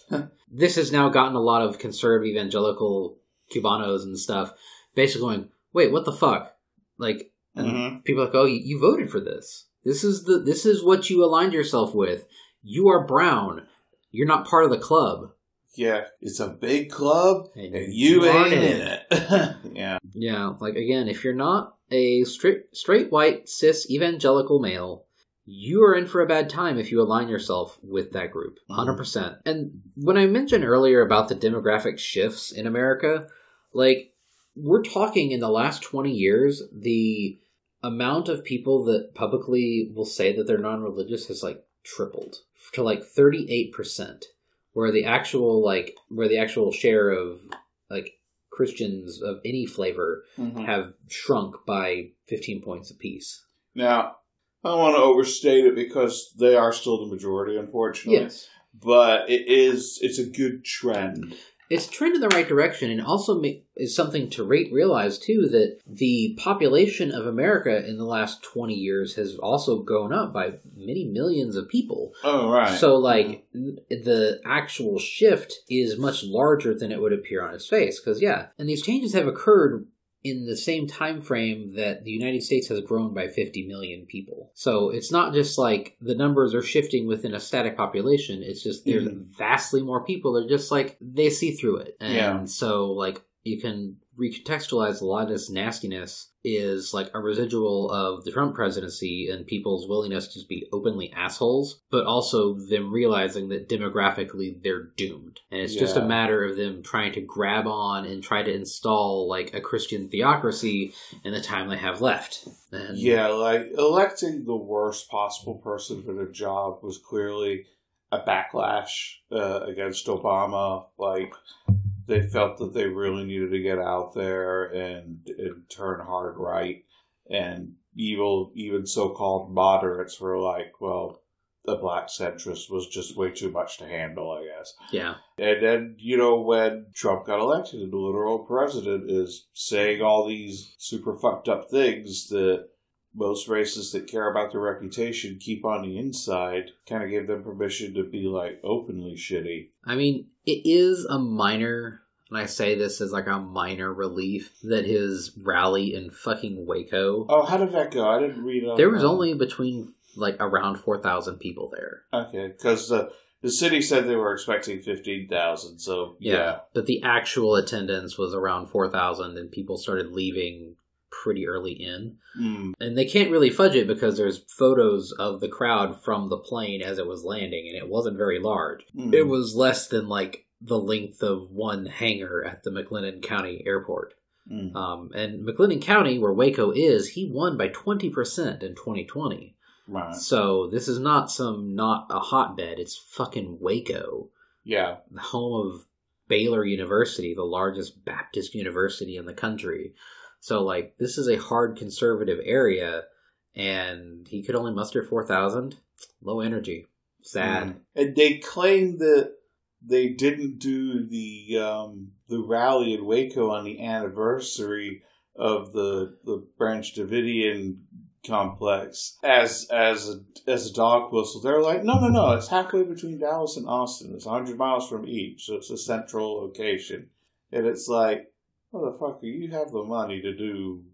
(laughs) this has now gotten a lot of conservative evangelical Cubanos and stuff basically going, wait, what the fuck? Like, and Mhm. people are like, oh, you, you voted for this. This is the this is what you aligned yourself with. You are brown. You're not part of the club. Yeah, it's a big club, And and you aren't ain't in it. (laughs) yeah, Yeah, like again, if you're not a straight straight white cis evangelical male, you are in for a bad time if you align yourself with that group. Mm-hmm. 100%. And when I mentioned earlier about the demographic shifts in America, like we're talking in the last 20 years, the amount of people that publicly will say that they're non-religious has like tripled to like 38%, where the actual like where the actual share of like Christians of any flavor Mhm. have shrunk by 15 points apiece. Now, I don't want to overstate it because they are still the majority, unfortunately. Yes. But it is, it's a good trend. It's trend in the right direction and also is something to rate, realize too that the population of America in the last 20 years has also gone up by many millions of people. Oh, right. So like n- the actual shift is much larger than it would appear on its face because yeah, and these changes have occurred in the same time frame that the United States has grown by 50 million people. So it's not just like the numbers are shifting within a static population, it's just there's Mhm. vastly more people. They're just like they see through it. And Yeah. so like you can recontextualize a lot of this nastiness is like a residual of the Trump presidency and people's willingness to just be openly assholes, but also them realizing that demographically they're doomed. And it's just a matter of them trying to grab on and try to install like a Christian theocracy in the time they have left. And Yeah, like electing the worst possible person for the job was clearly a backlash uh, against Obama. Like they felt that they really needed to get out there and, and turn hard right, and evil, even so-called moderates were like, well, the black centrist was just way too much to handle, I guess. Yeah. And then, you know, when Trump got elected and the literal president is saying all these super fucked up things that most racists that care about their reputation keep on the inside, kind of gave them permission to be like openly shitty. I mean, it is a minor, and I say this as like a minor relief, that his rally in fucking Waco, Oh, how did that go? I didn't read on there was that. only between like around 4,000 people there. Okay, because the, the city said they were expecting 15,000, so yeah. But the actual attendance was around 4,000, and people started leaving pretty early in. Mm, And they can't really fudge it because there's photos of the crowd from the plane as it was landing, and it wasn't very large. mm. It was less than like the length of one hangar at the McLennan County Airport. Mm. Um, and McLennan County, where Waco is, he won by 20% in 2020. Right. So this is not some, not a hotbed. It's fucking Waco, Yeah. the home of Baylor University, the largest Baptist university in the country. So, like, this is a hard conservative area, and he could only muster 4,000. Low energy. Sad. Mm. And they claim that they didn't do the um, the rally in Waco on the anniversary of the the Branch Davidian complex as as a, as a dog whistle. They're like, no, no, no. It's halfway between Dallas and Austin. It's hundred miles from each, so it's a central location. And it's like, motherfucker, you have the money to do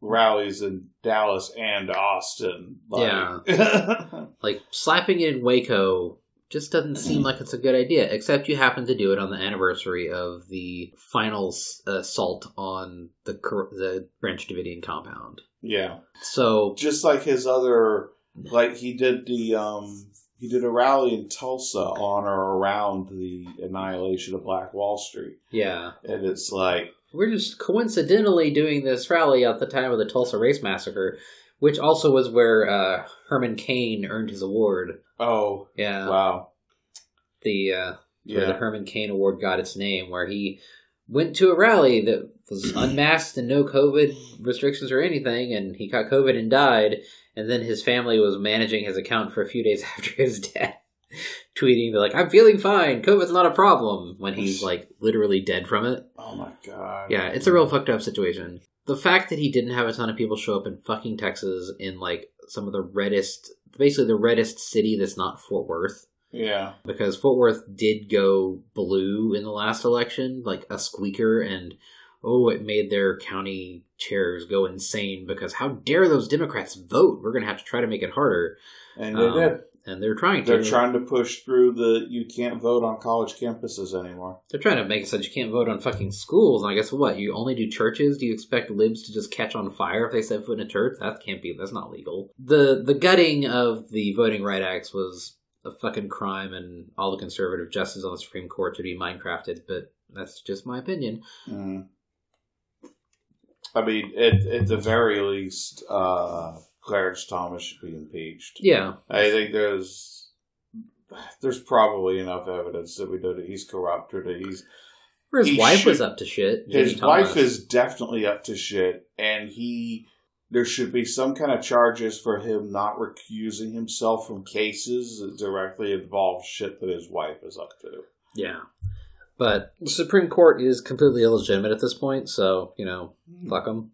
rallies in Dallas and Austin. Like, (laughs) Like, slapping it in Waco just doesn't seem like it's a good idea, except you happen to do it on the anniversary of the final assault on the, the Branch Davidian compound. yeah. So, just like his other like he did the um he did a rally in Tulsa on or around the annihilation of Black Wall Street. yeah. And it's like We're just coincidentally doing this rally at the time of the Tulsa Race Massacre, which also was where uh, Herman Cain earned his award. oh Yeah, wow. the uh, where the Herman Cain Award got its name, where he went to a rally that was unmasked and no COVID restrictions or anything, and he got COVID and died. And then his family was managing his account for a few days (laughs) after his death, tweeting, "They're like, I'm feeling fine. COVID's not a problem." When he's like literally dead from it. Oh my god. Yeah, it's a real fucked up situation. The fact that he didn't have a ton of people show up in fucking Texas in like some of the reddest, basically the reddest city that's not Fort Worth, Yeah. because Fort Worth did go blue in the last election, like a squeaker, and oh, it made their county chairs go insane because how dare those Democrats vote? We're gonna have to try to make it harder, And they Um, did. and they're trying to. They're trying to push through the you can't vote on college campuses anymore. They're trying to make it so you can't vote on fucking schools. And I guess what? You only do churches? Do you expect libs to just catch on fire if they set foot in a church? That can't be. That's not legal. The the gutting of the Voting Right Acts was a fucking crime, and all the conservative justices on the Supreme Court should be Minecrafted. But that's just my opinion. Mm. I mean, at, at the very least, uh, Clarence Thomas should be impeached. Yeah, I think there's there's probably enough evidence that we know that he's corrupt or that he's or his He wife should- was up to shit. his Thomas. wife is definitely up to shit, and he there should be some kind of charges for him not recusing himself from cases that directly involve shit that his wife is up to. Yeah. But the Supreme Court is completely illegitimate at this point, so, you know, hmm. fuck them.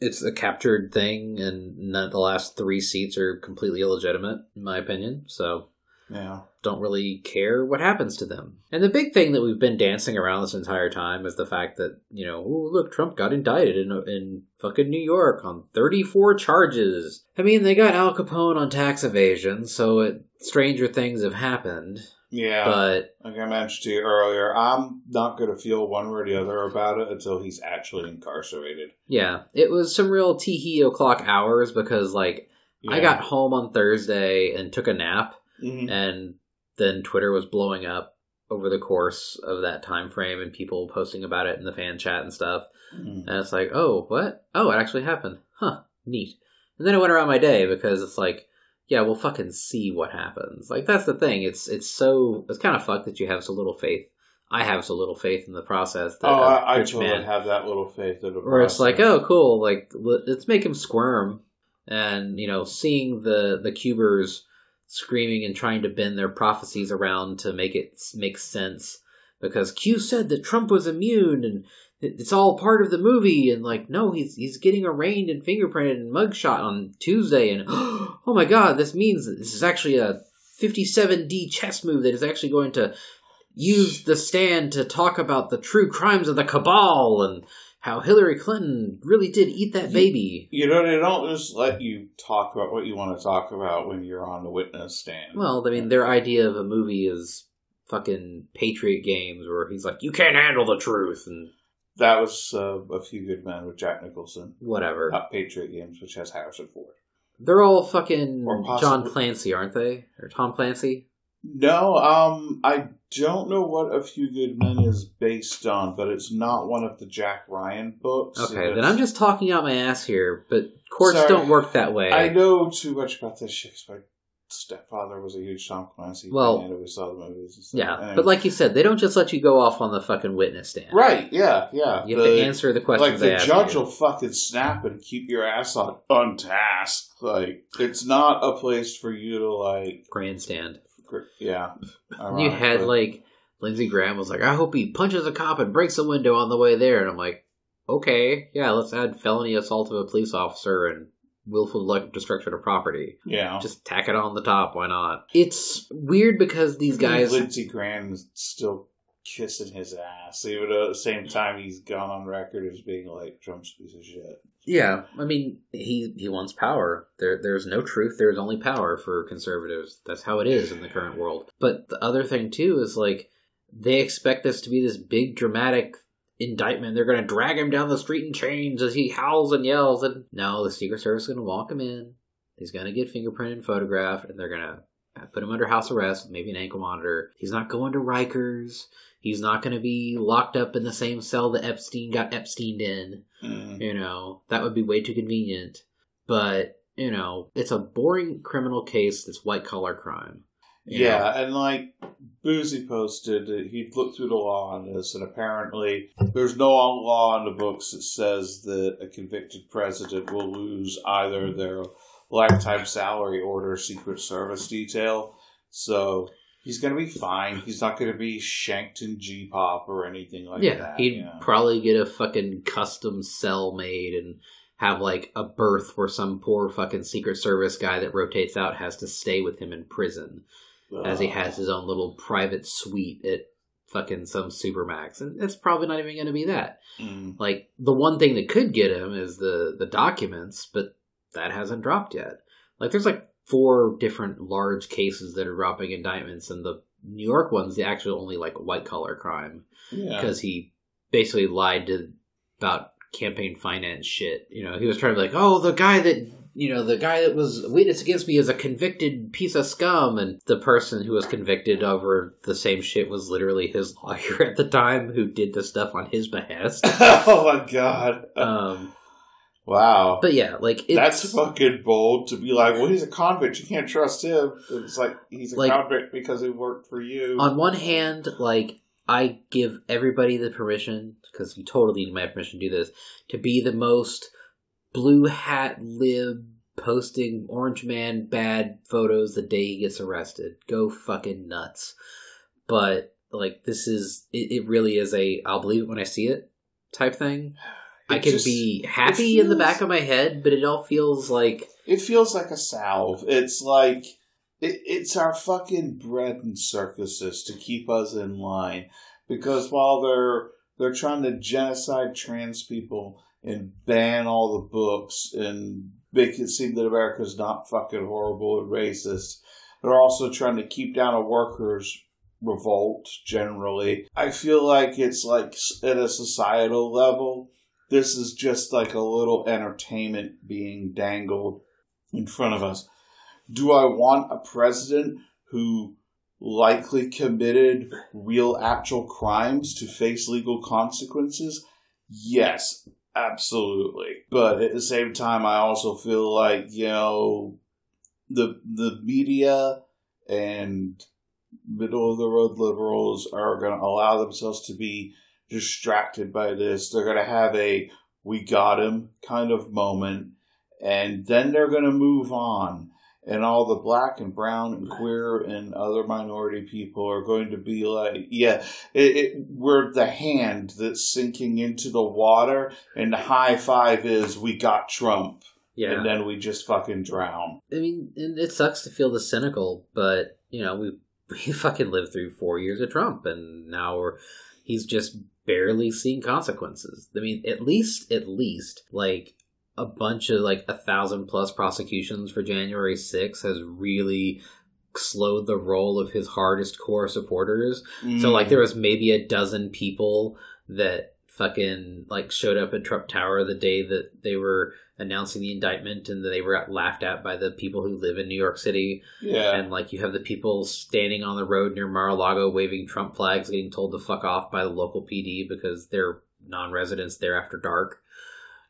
It's a captured thing, and none, the last three seats are completely illegitimate, in my opinion, so Yeah, don't really care what happens to them. And the big thing that we've been dancing around this entire time is the fact that, you know, oh, look, Trump got indicted in, in fucking New York on 34 charges. I mean, they got Al Capone on tax evasion, so it, stranger things have happened, yeah. but like I mentioned to you earlier, I'm not going to feel one way or the other about it until he's actually incarcerated. Yeah, it was some real teehee o'clock hours because, like, I got home on Thursday and took a nap, Mhm. and then Twitter was blowing up over the course of that time frame and people posting about it in the fan chat and stuff. Mhm. And it's like, oh, what? Oh, it actually happened. Huh, neat. And then I went around my day because it's like, yeah, we'll fucking see what happens. Like that's the thing. It's it's so it's kind of fucked that you have so little faith. I have so little faith in the process that Oh, a I, I totally man. have that little faith in the where it's like, oh, cool, like let- let's make him squirm, and you know, seeing the the cubers screaming and trying to bend their prophecies around to make it make sense. Because Q said that Trump was immune and it's all part of the movie and like no he's he's getting arraigned and fingerprinted and mugshot on Tuesday and (gasps) oh my god this means this is actually a 57D chess move that is actually going to use the stand to talk about the true crimes of the cabal and how Hillary Clinton really did eat that baby. You know, they don't just let you talk about what you want to talk about when you're on the witness stand. Well, I mean, their idea of a movie is fucking Patriot games, where he's like, "You can't handle the truth," and that was uh, a few good men with Jack Nicholson. whatever. Not Patriot Games, which has Harrison Ford. They're all fucking possibly- John Clancy, aren't they? Or Tom Clancy? No, um, I don't know what A Few Good Men is based on, but it's not one of the Jack Ryan books. Okay, then I'm just talking out my ass here, but courts Sorry. don't work that way. I know too much about this my stepfather was a huge Tom Clancy Well, fan, and we saw the movies and stuff. Yeah, And- but like you said, they don't just let you go off on the fucking witness stand. right, yeah, yeah. You have The- to answer the questions like the judge will fucking snap and keep your ass on task. Like it's not a place for you to like, grandstand. gr- yeah. And (laughs) you had like Lindsey Graham was like, I hope he punches a cop and breaks a window on the way there, and I'm like, okay, yeah, let's add felony assault of a police officer and willful like destruction of property. yeah. Just tack it on the top. Why not? It's weird because these guys. Lindsey Graham is still kissing his ass, even though at the same time he's gone on record as being like Trump's piece of shit. Yeah, I mean, he he wants power. There, there's no truth. There's only power for conservatives. That's how it is in the current world. But the other thing too is like they expect this to be this big dramatic indictment. They're going to drag him down the street in chains as he howls and yells. And no, the Secret Service is going to walk him in. He's going to get fingerprinted and photographed, and they're going to put him under house arrest with maybe an ankle monitor. He's not going to Rikers. He's not going to be locked up in the same cell that Epstein got Epsteined in. Mm. You know, that would be way too convenient. But, you know, it's a boring criminal case that's white collar crime. Yeah, know? and like Boozy posted, uh, that he'd looked through the law on this, and apparently there's no law in the books that says that a convicted president will lose either their lifetime salary or their Secret Service detail. So he's going to be fine. He's not going to be shanked in G pop or anything like yeah, that. he'd you know? probably get a fucking custom cell made and have like a berth where some poor fucking Secret Service guy that rotates out has to stay with him in prison as he Uh, has his own little private suite at fucking some supermax. And it's probably not even going to be that. mm. Like the one thing that could get him is the the documents, but that hasn't dropped yet. Like there's like four different large cases that are dropping indictments, and the New York one's the actual only like white collar crime yeah. because he basically lied to about campaign finance shit. You know, he was trying to be like, oh, the guy that you know, the guy that was witness against me is a convicted piece of scum, and the person who was convicted over the same shit was literally his (laughs) lawyer at the time who did the stuff on his behest. (laughs) oh my god! Um, wow. but yeah, like it's, That's fucking bold to be like, well, he's a convict. You can't trust him. It's like he's a Like- convict because he worked for you. on one hand, like I give everybody the permission because you totally need my permission to do this to be the most blue hat lib posting orange man bad photos the day he gets arrested. Go fucking nuts. But like this is it, it really is a I'll believe it when I see it type thing. (sighs) I can just- be happy in the back of my head, but it all feels like It feels like a salve. It's like it, it's our fucking bread and circuses to keep us in line. Because while they're they're trying to genocide trans people and ban all the books and make it seem that America's not fucking horrible and racist, they're also trying to keep down a workers' revolt generally. I feel like it's like at a societal level, this is just like a little entertainment being dangled in front of us. Do I want a president who likely committed real actual crimes to face legal consequences? Yes, absolutely. But at the same time I also feel like, you know, the the media and middle of the road liberals are going to allow themselves to be distracted by this. They're going to have a we got him kind of moment, and then they're going to move on. And all the black and brown and queer and other minority people are going to be like, yeah, it, it, we're the hand that's sinking into the water, and the high five is we got Trump. Yeah. And then we just fucking drown. I mean, and it sucks to feel the cynical, but you know, we (laughs) we fucking lived through four years of Trump, and now we're he's just barely seeing consequences. I mean, at least, at least, like a bunch of like a thousand plus prosecutions for January 6th has really slowed the roll of his hardest core supporters. So like there mm. was maybe a dozen people that fucking like showed up at Trump Tower the day that they were announcing the indictment and they were laughed at by the people who live in New York City. yeah. And like you have the people standing on the road near Mar-a-Lago waving Trump flags, getting told to fuck off by the local PD because they're non-residents there after dark.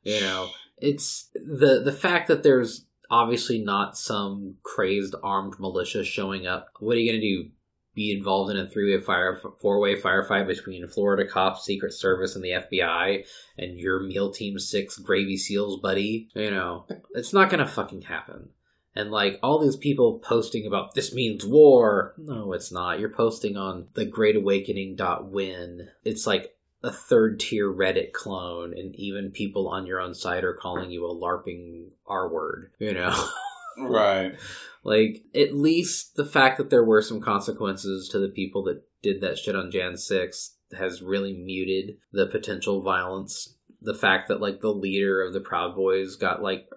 You know, it's the the fact that there's obviously not some crazed armed militia showing up. What are you going to do? Be involved in a three-way fire, four-way firefight between Florida cops, Secret Service, and the FBI, and your Meal Team Six Gravy Seals buddy? You know, it's not going to fucking happen and like all these people posting about this means war. No, it's not. You're posting on the Great Awakening win. It's like a third tier Reddit clone, and even people on your own site are calling you a LARPing R word. You know, (laughs) Right. like at least the fact that there were some consequences to the people that did that shit on Jan 6 has really muted the potential violence. The fact that like the leader of the Proud Boys got like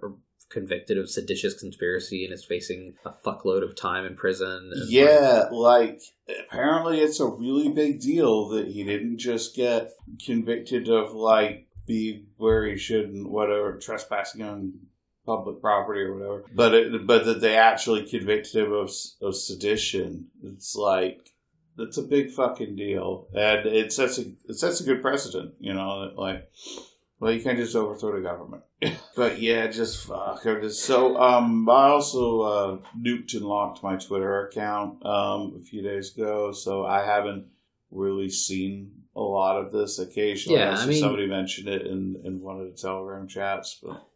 convicted of seditious conspiracy and is facing a fuckload of time in prison. Yeah, like apparently it's a really big deal that he didn't just get convicted of like be where he shouldn't, whatever, trespassing on public property or whatever. But it, but that they actually convicted him of of sedition. It's like that's a big fucking deal, and it sets a it sets a good precedent. You know, like. Well, you can't just overthrow the government. (laughs) but yeah, just fuck. Just- So, um, I also uh, nuked and locked my Twitter account um, a few days ago, so I haven't really seen a lot of this. Occasionally, Yeah, I mean- somebody mentioned it in, in one of the Telegram chats, but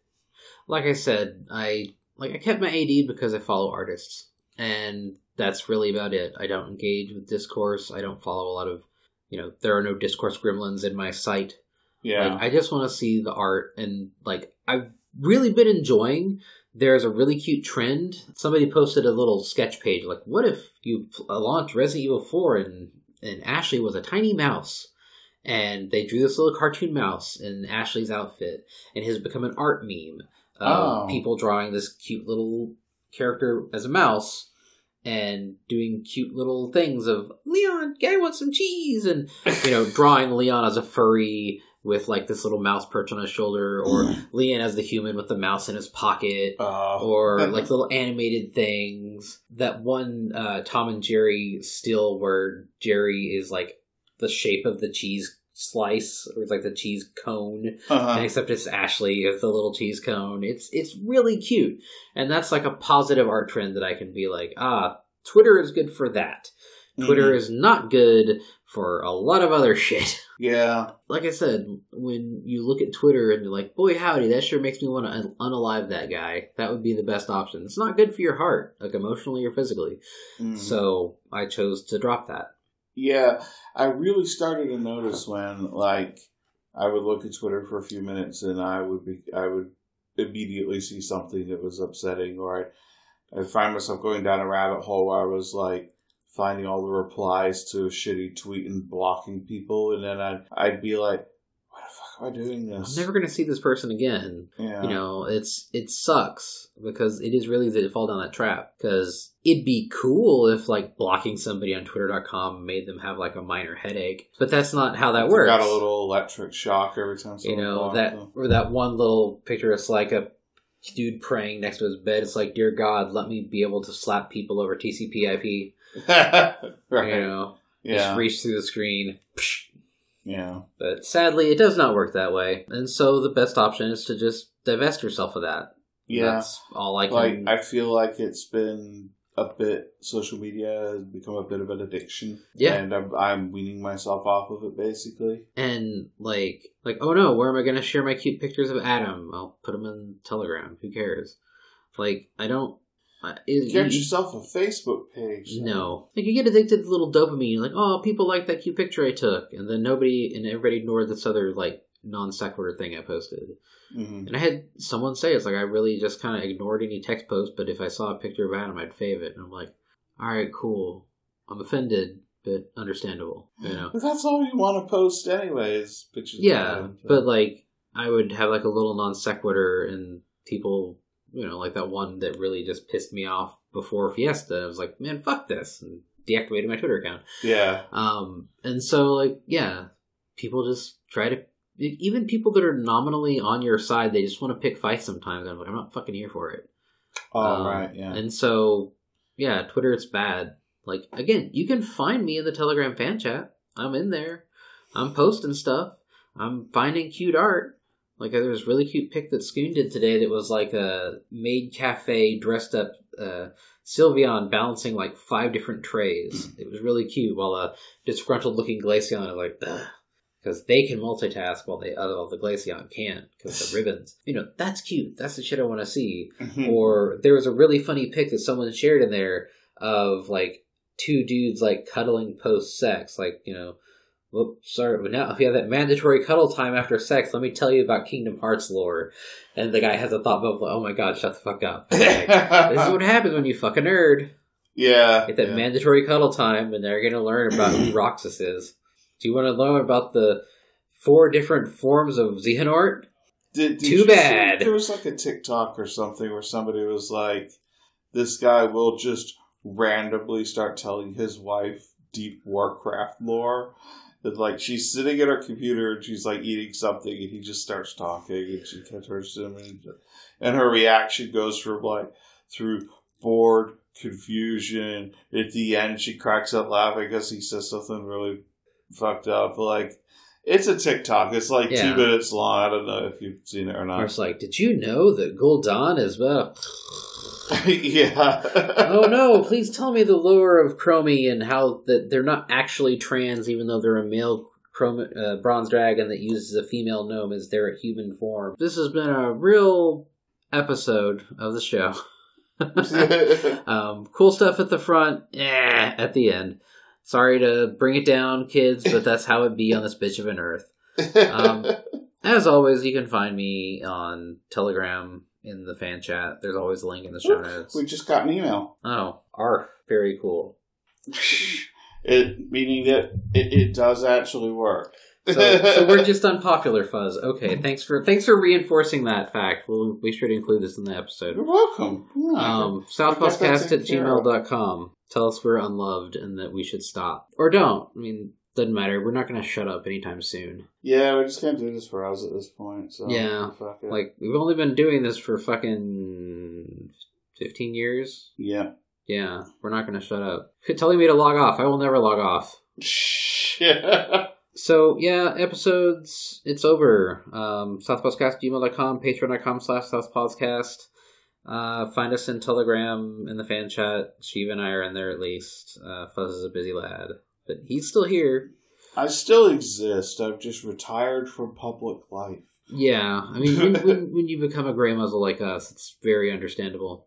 like I said, I like I kept my AD because I follow artists, and that's really about it. I don't engage with discourse. I don't follow a lot of, you know, there are no discourse gremlins in my site. Yeah, Like, I just want to see the art, and like I've really been enjoying. There's a really cute trend. Somebody posted a little sketch page, like, what if you launched Resident Evil 4 and and Ashley was a tiny mouse, and they drew this little cartoon mouse in Ashley's outfit, and it has become an art meme of Oh. people drawing this cute little character as a mouse. And doing cute little things of Leon, I want some cheese, and you know, drawing Leon as a furry with like this little mouse perch on his shoulder, or Leon as the human with the mouse in his pocket, uh, or (laughs) like little animated things. That one uh, Tom and Jerry still where Jerry is like the shape of the cheese slice, or it's like the cheese cone, uh-huh. and except it's Ashley as the little cheese cone. It's it's really cute, and that's like a positive art trend that I can be like, ah, Twitter is good for that. Twitter Mhm. is not good for a lot of other (laughs) shit. yeah, like I said, when you look at Twitter and you're like, boy, howdy, that sure makes me want to un- unalive that guy. That would be the best option. It's not good for your heart, like emotionally or physically. Mhm. So I chose to drop that. Yeah, I really started to notice when like I would look at Twitter for a few minutes and I would be I would immediately see something that was upsetting or I'd, I'd find myself going down a rabbit hole where I was like finding all the replies to a shitty tweet and blocking people and then I'd I'd be like, Why the fuck am I doing this? I'm never going to see this person again. yeah. You know, it's it sucks because it is really easy to fall down that trap. Because it'd be cool if like blocking somebody on Twitter.com made them have like a minor headache, but that's not how that works. got a little electric shock every time you know that them. or that one little picture it's like a dude praying next to his bed it's like dear god let me be able to slap people over tcp ip (laughs) right. you know Yeah. just reach through the screen Psh. yeah. but sadly it does not work that way and so the best option is to just divest yourself of that Yeah. that's all i can like I feel like it's been a bit. Social media has become a bit of an addiction. Yeah. and I'm, I'm weaning myself off of it basically. And like, like, oh no, where am I going to share my cute pictures of Adam? I'll put them in Telegram. Who cares? Like, I don't. Uh, it, Get you- yourself a Facebook page. no, like you get addicted to the little dopamine. Like, oh, people like that cute picture I took, and then nobody and everybody ignored this other like non sequitur thing I posted. hmm And I had someone say it's like I really just kind of ignored any text post, but if I saw a picture of Adam, I'd fave it. And I'm like, all right, cool. I'm offended, but understandable. You know. But that's all you want to post anyways. Pictures. Yeah, Adam, but like I would have like a little non sequitur, and people, you know, like that one that really just pissed me off before Fiesta. I was like, man, fuck this, and deactivated my Twitter account. yeah, Um, and so like, yeah, people just try to. Even people that are nominally on your side, they just want to pick fights sometimes. I'm like, I'm not fucking here for it. all Um, right, yeah. And so, yeah, Twitter, it's bad. Like, again, you can find me in the Telegram fan chat. I'm in there. I'm posting stuff. I'm finding cute art. Like, there was a really cute pic that Scoon did today that was like a maid cafe dressed up uh, Sylveon balancing like five different trays. It was really cute while a disgruntled looking Glaceon is like, ugh. Because they can multitask while they, uh, while the Glaceon can't because the (sighs) ribbons. You know, that's cute. That's the shit I want to see Mhm. or there was a really funny pic that someone shared in there of like two dudes like cuddling post sex like you know well sorry but now if you have that mandatory cuddle time after sex let me tell you about kingdom hearts lore and the guy has a thought bubble oh my god shut the fuck up Like, (laughs) this is what happens when you fuck a nerd yeah, get that yeah. mandatory cuddle time and they're going to learn about who roxas is do you want to learn about the four different forms of xehanort Did, did Too you see- bad. there was like a TikTok or something where somebody was like, "This guy will just randomly start telling his wife deep Warcraft lore." That like she's sitting at her computer and she's like eating something and he just starts talking and she turns to him and, and her reaction goes from like through bored confusion. At the end, she cracks up laughing because he says something really fucked up. Like it's a TikTok. It's like Yeah. two minutes long. I don't know if you've seen it or or not. it's like did you know that gul'dan is well (laughs) yeah. oh no, please tell me the lore of Chromie and how that they're not actually trans, even though they're a male Chrome, uh, bronze dragon that uses a female gnome as their human form. This has been a real episode of the show. (laughs) um, cool stuff at the front, eh, at the end. Sorry to bring it down, kids, but that's how it be on this bitch of an earth. Um, (laughs) As always, you can find me on Telegram in the fan chat. There's always a link in the show notes. we just got an email. Oh, ARF. Very cool. (laughs) It meaning that it, it does actually work. So, so (laughs) we're just unpopular fuzz. Okay, thanks for thanks for reinforcing that fact. We'll be sure to include this in the episode. You're welcome. Yeah, Um, I guess southpostcast that's at taken care of. gmail.com. Tell us we're unloved and that we should stop. Or don't. I mean, doesn't matter. We're not going to shut up anytime soon. yeah, we just can't do this for us at this point. So Yeah. Like, we've only been doing this for fucking 15 years. yeah. Yeah, we're not going to shut up. Quit telling me to log off. I will never log off. yeah. (laughs) So yeah, episodes it's over. Um southpostcast@gmail.com, patreon.com slash southpostcast. Uh find us in Telegram in the fan chat. Steve and I are in there at least. Uh Fuzz is a busy lad. But he's still here. I still exist. I've just retired from public life. Yeah. I mean when, when (laughs) when you become a gray muzzle like us, it's very understandable.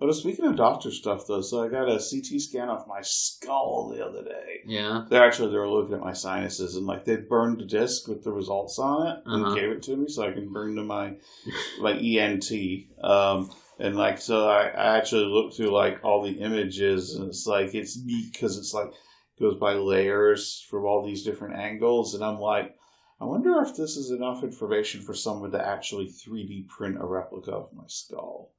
But uh, speaking of doctor stuff, though, so I got a CT scan off my skull the other day. Yeah. They're actually they were looking at my sinuses and like they burned a disc with the results on it and Uh-huh. gave it to me so I can bring to my my ENT. Um, and like so I, I actually looked through like all the images and it's like it's neat because it's like goes by layers from all these different angles and I'm like I wonder if this is enough information for someone to actually 3D print a replica of my skull.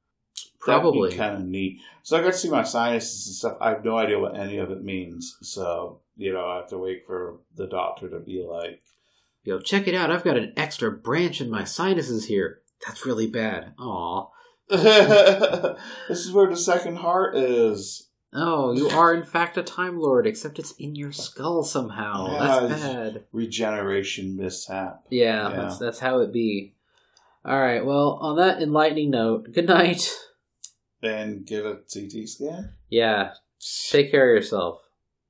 Probably. kind of neat. So I got to see my sinuses and stuff. I have no idea what any of it means. So you know, I have to wait for the doctor to be like, Yo, check it out. I've got an extra branch in my sinuses here. That's really bad. Aw. (laughs) "This is where the second heart is." Oh, you are in fact a Time Lord, except it's in your skull somehow. Yeah, That's bad. Regeneration mishap. Yeah, Yeah. that's that's how it be. All right. Well, on that enlightening note, good night. and get a CT scan. Yeah, take care of yourself.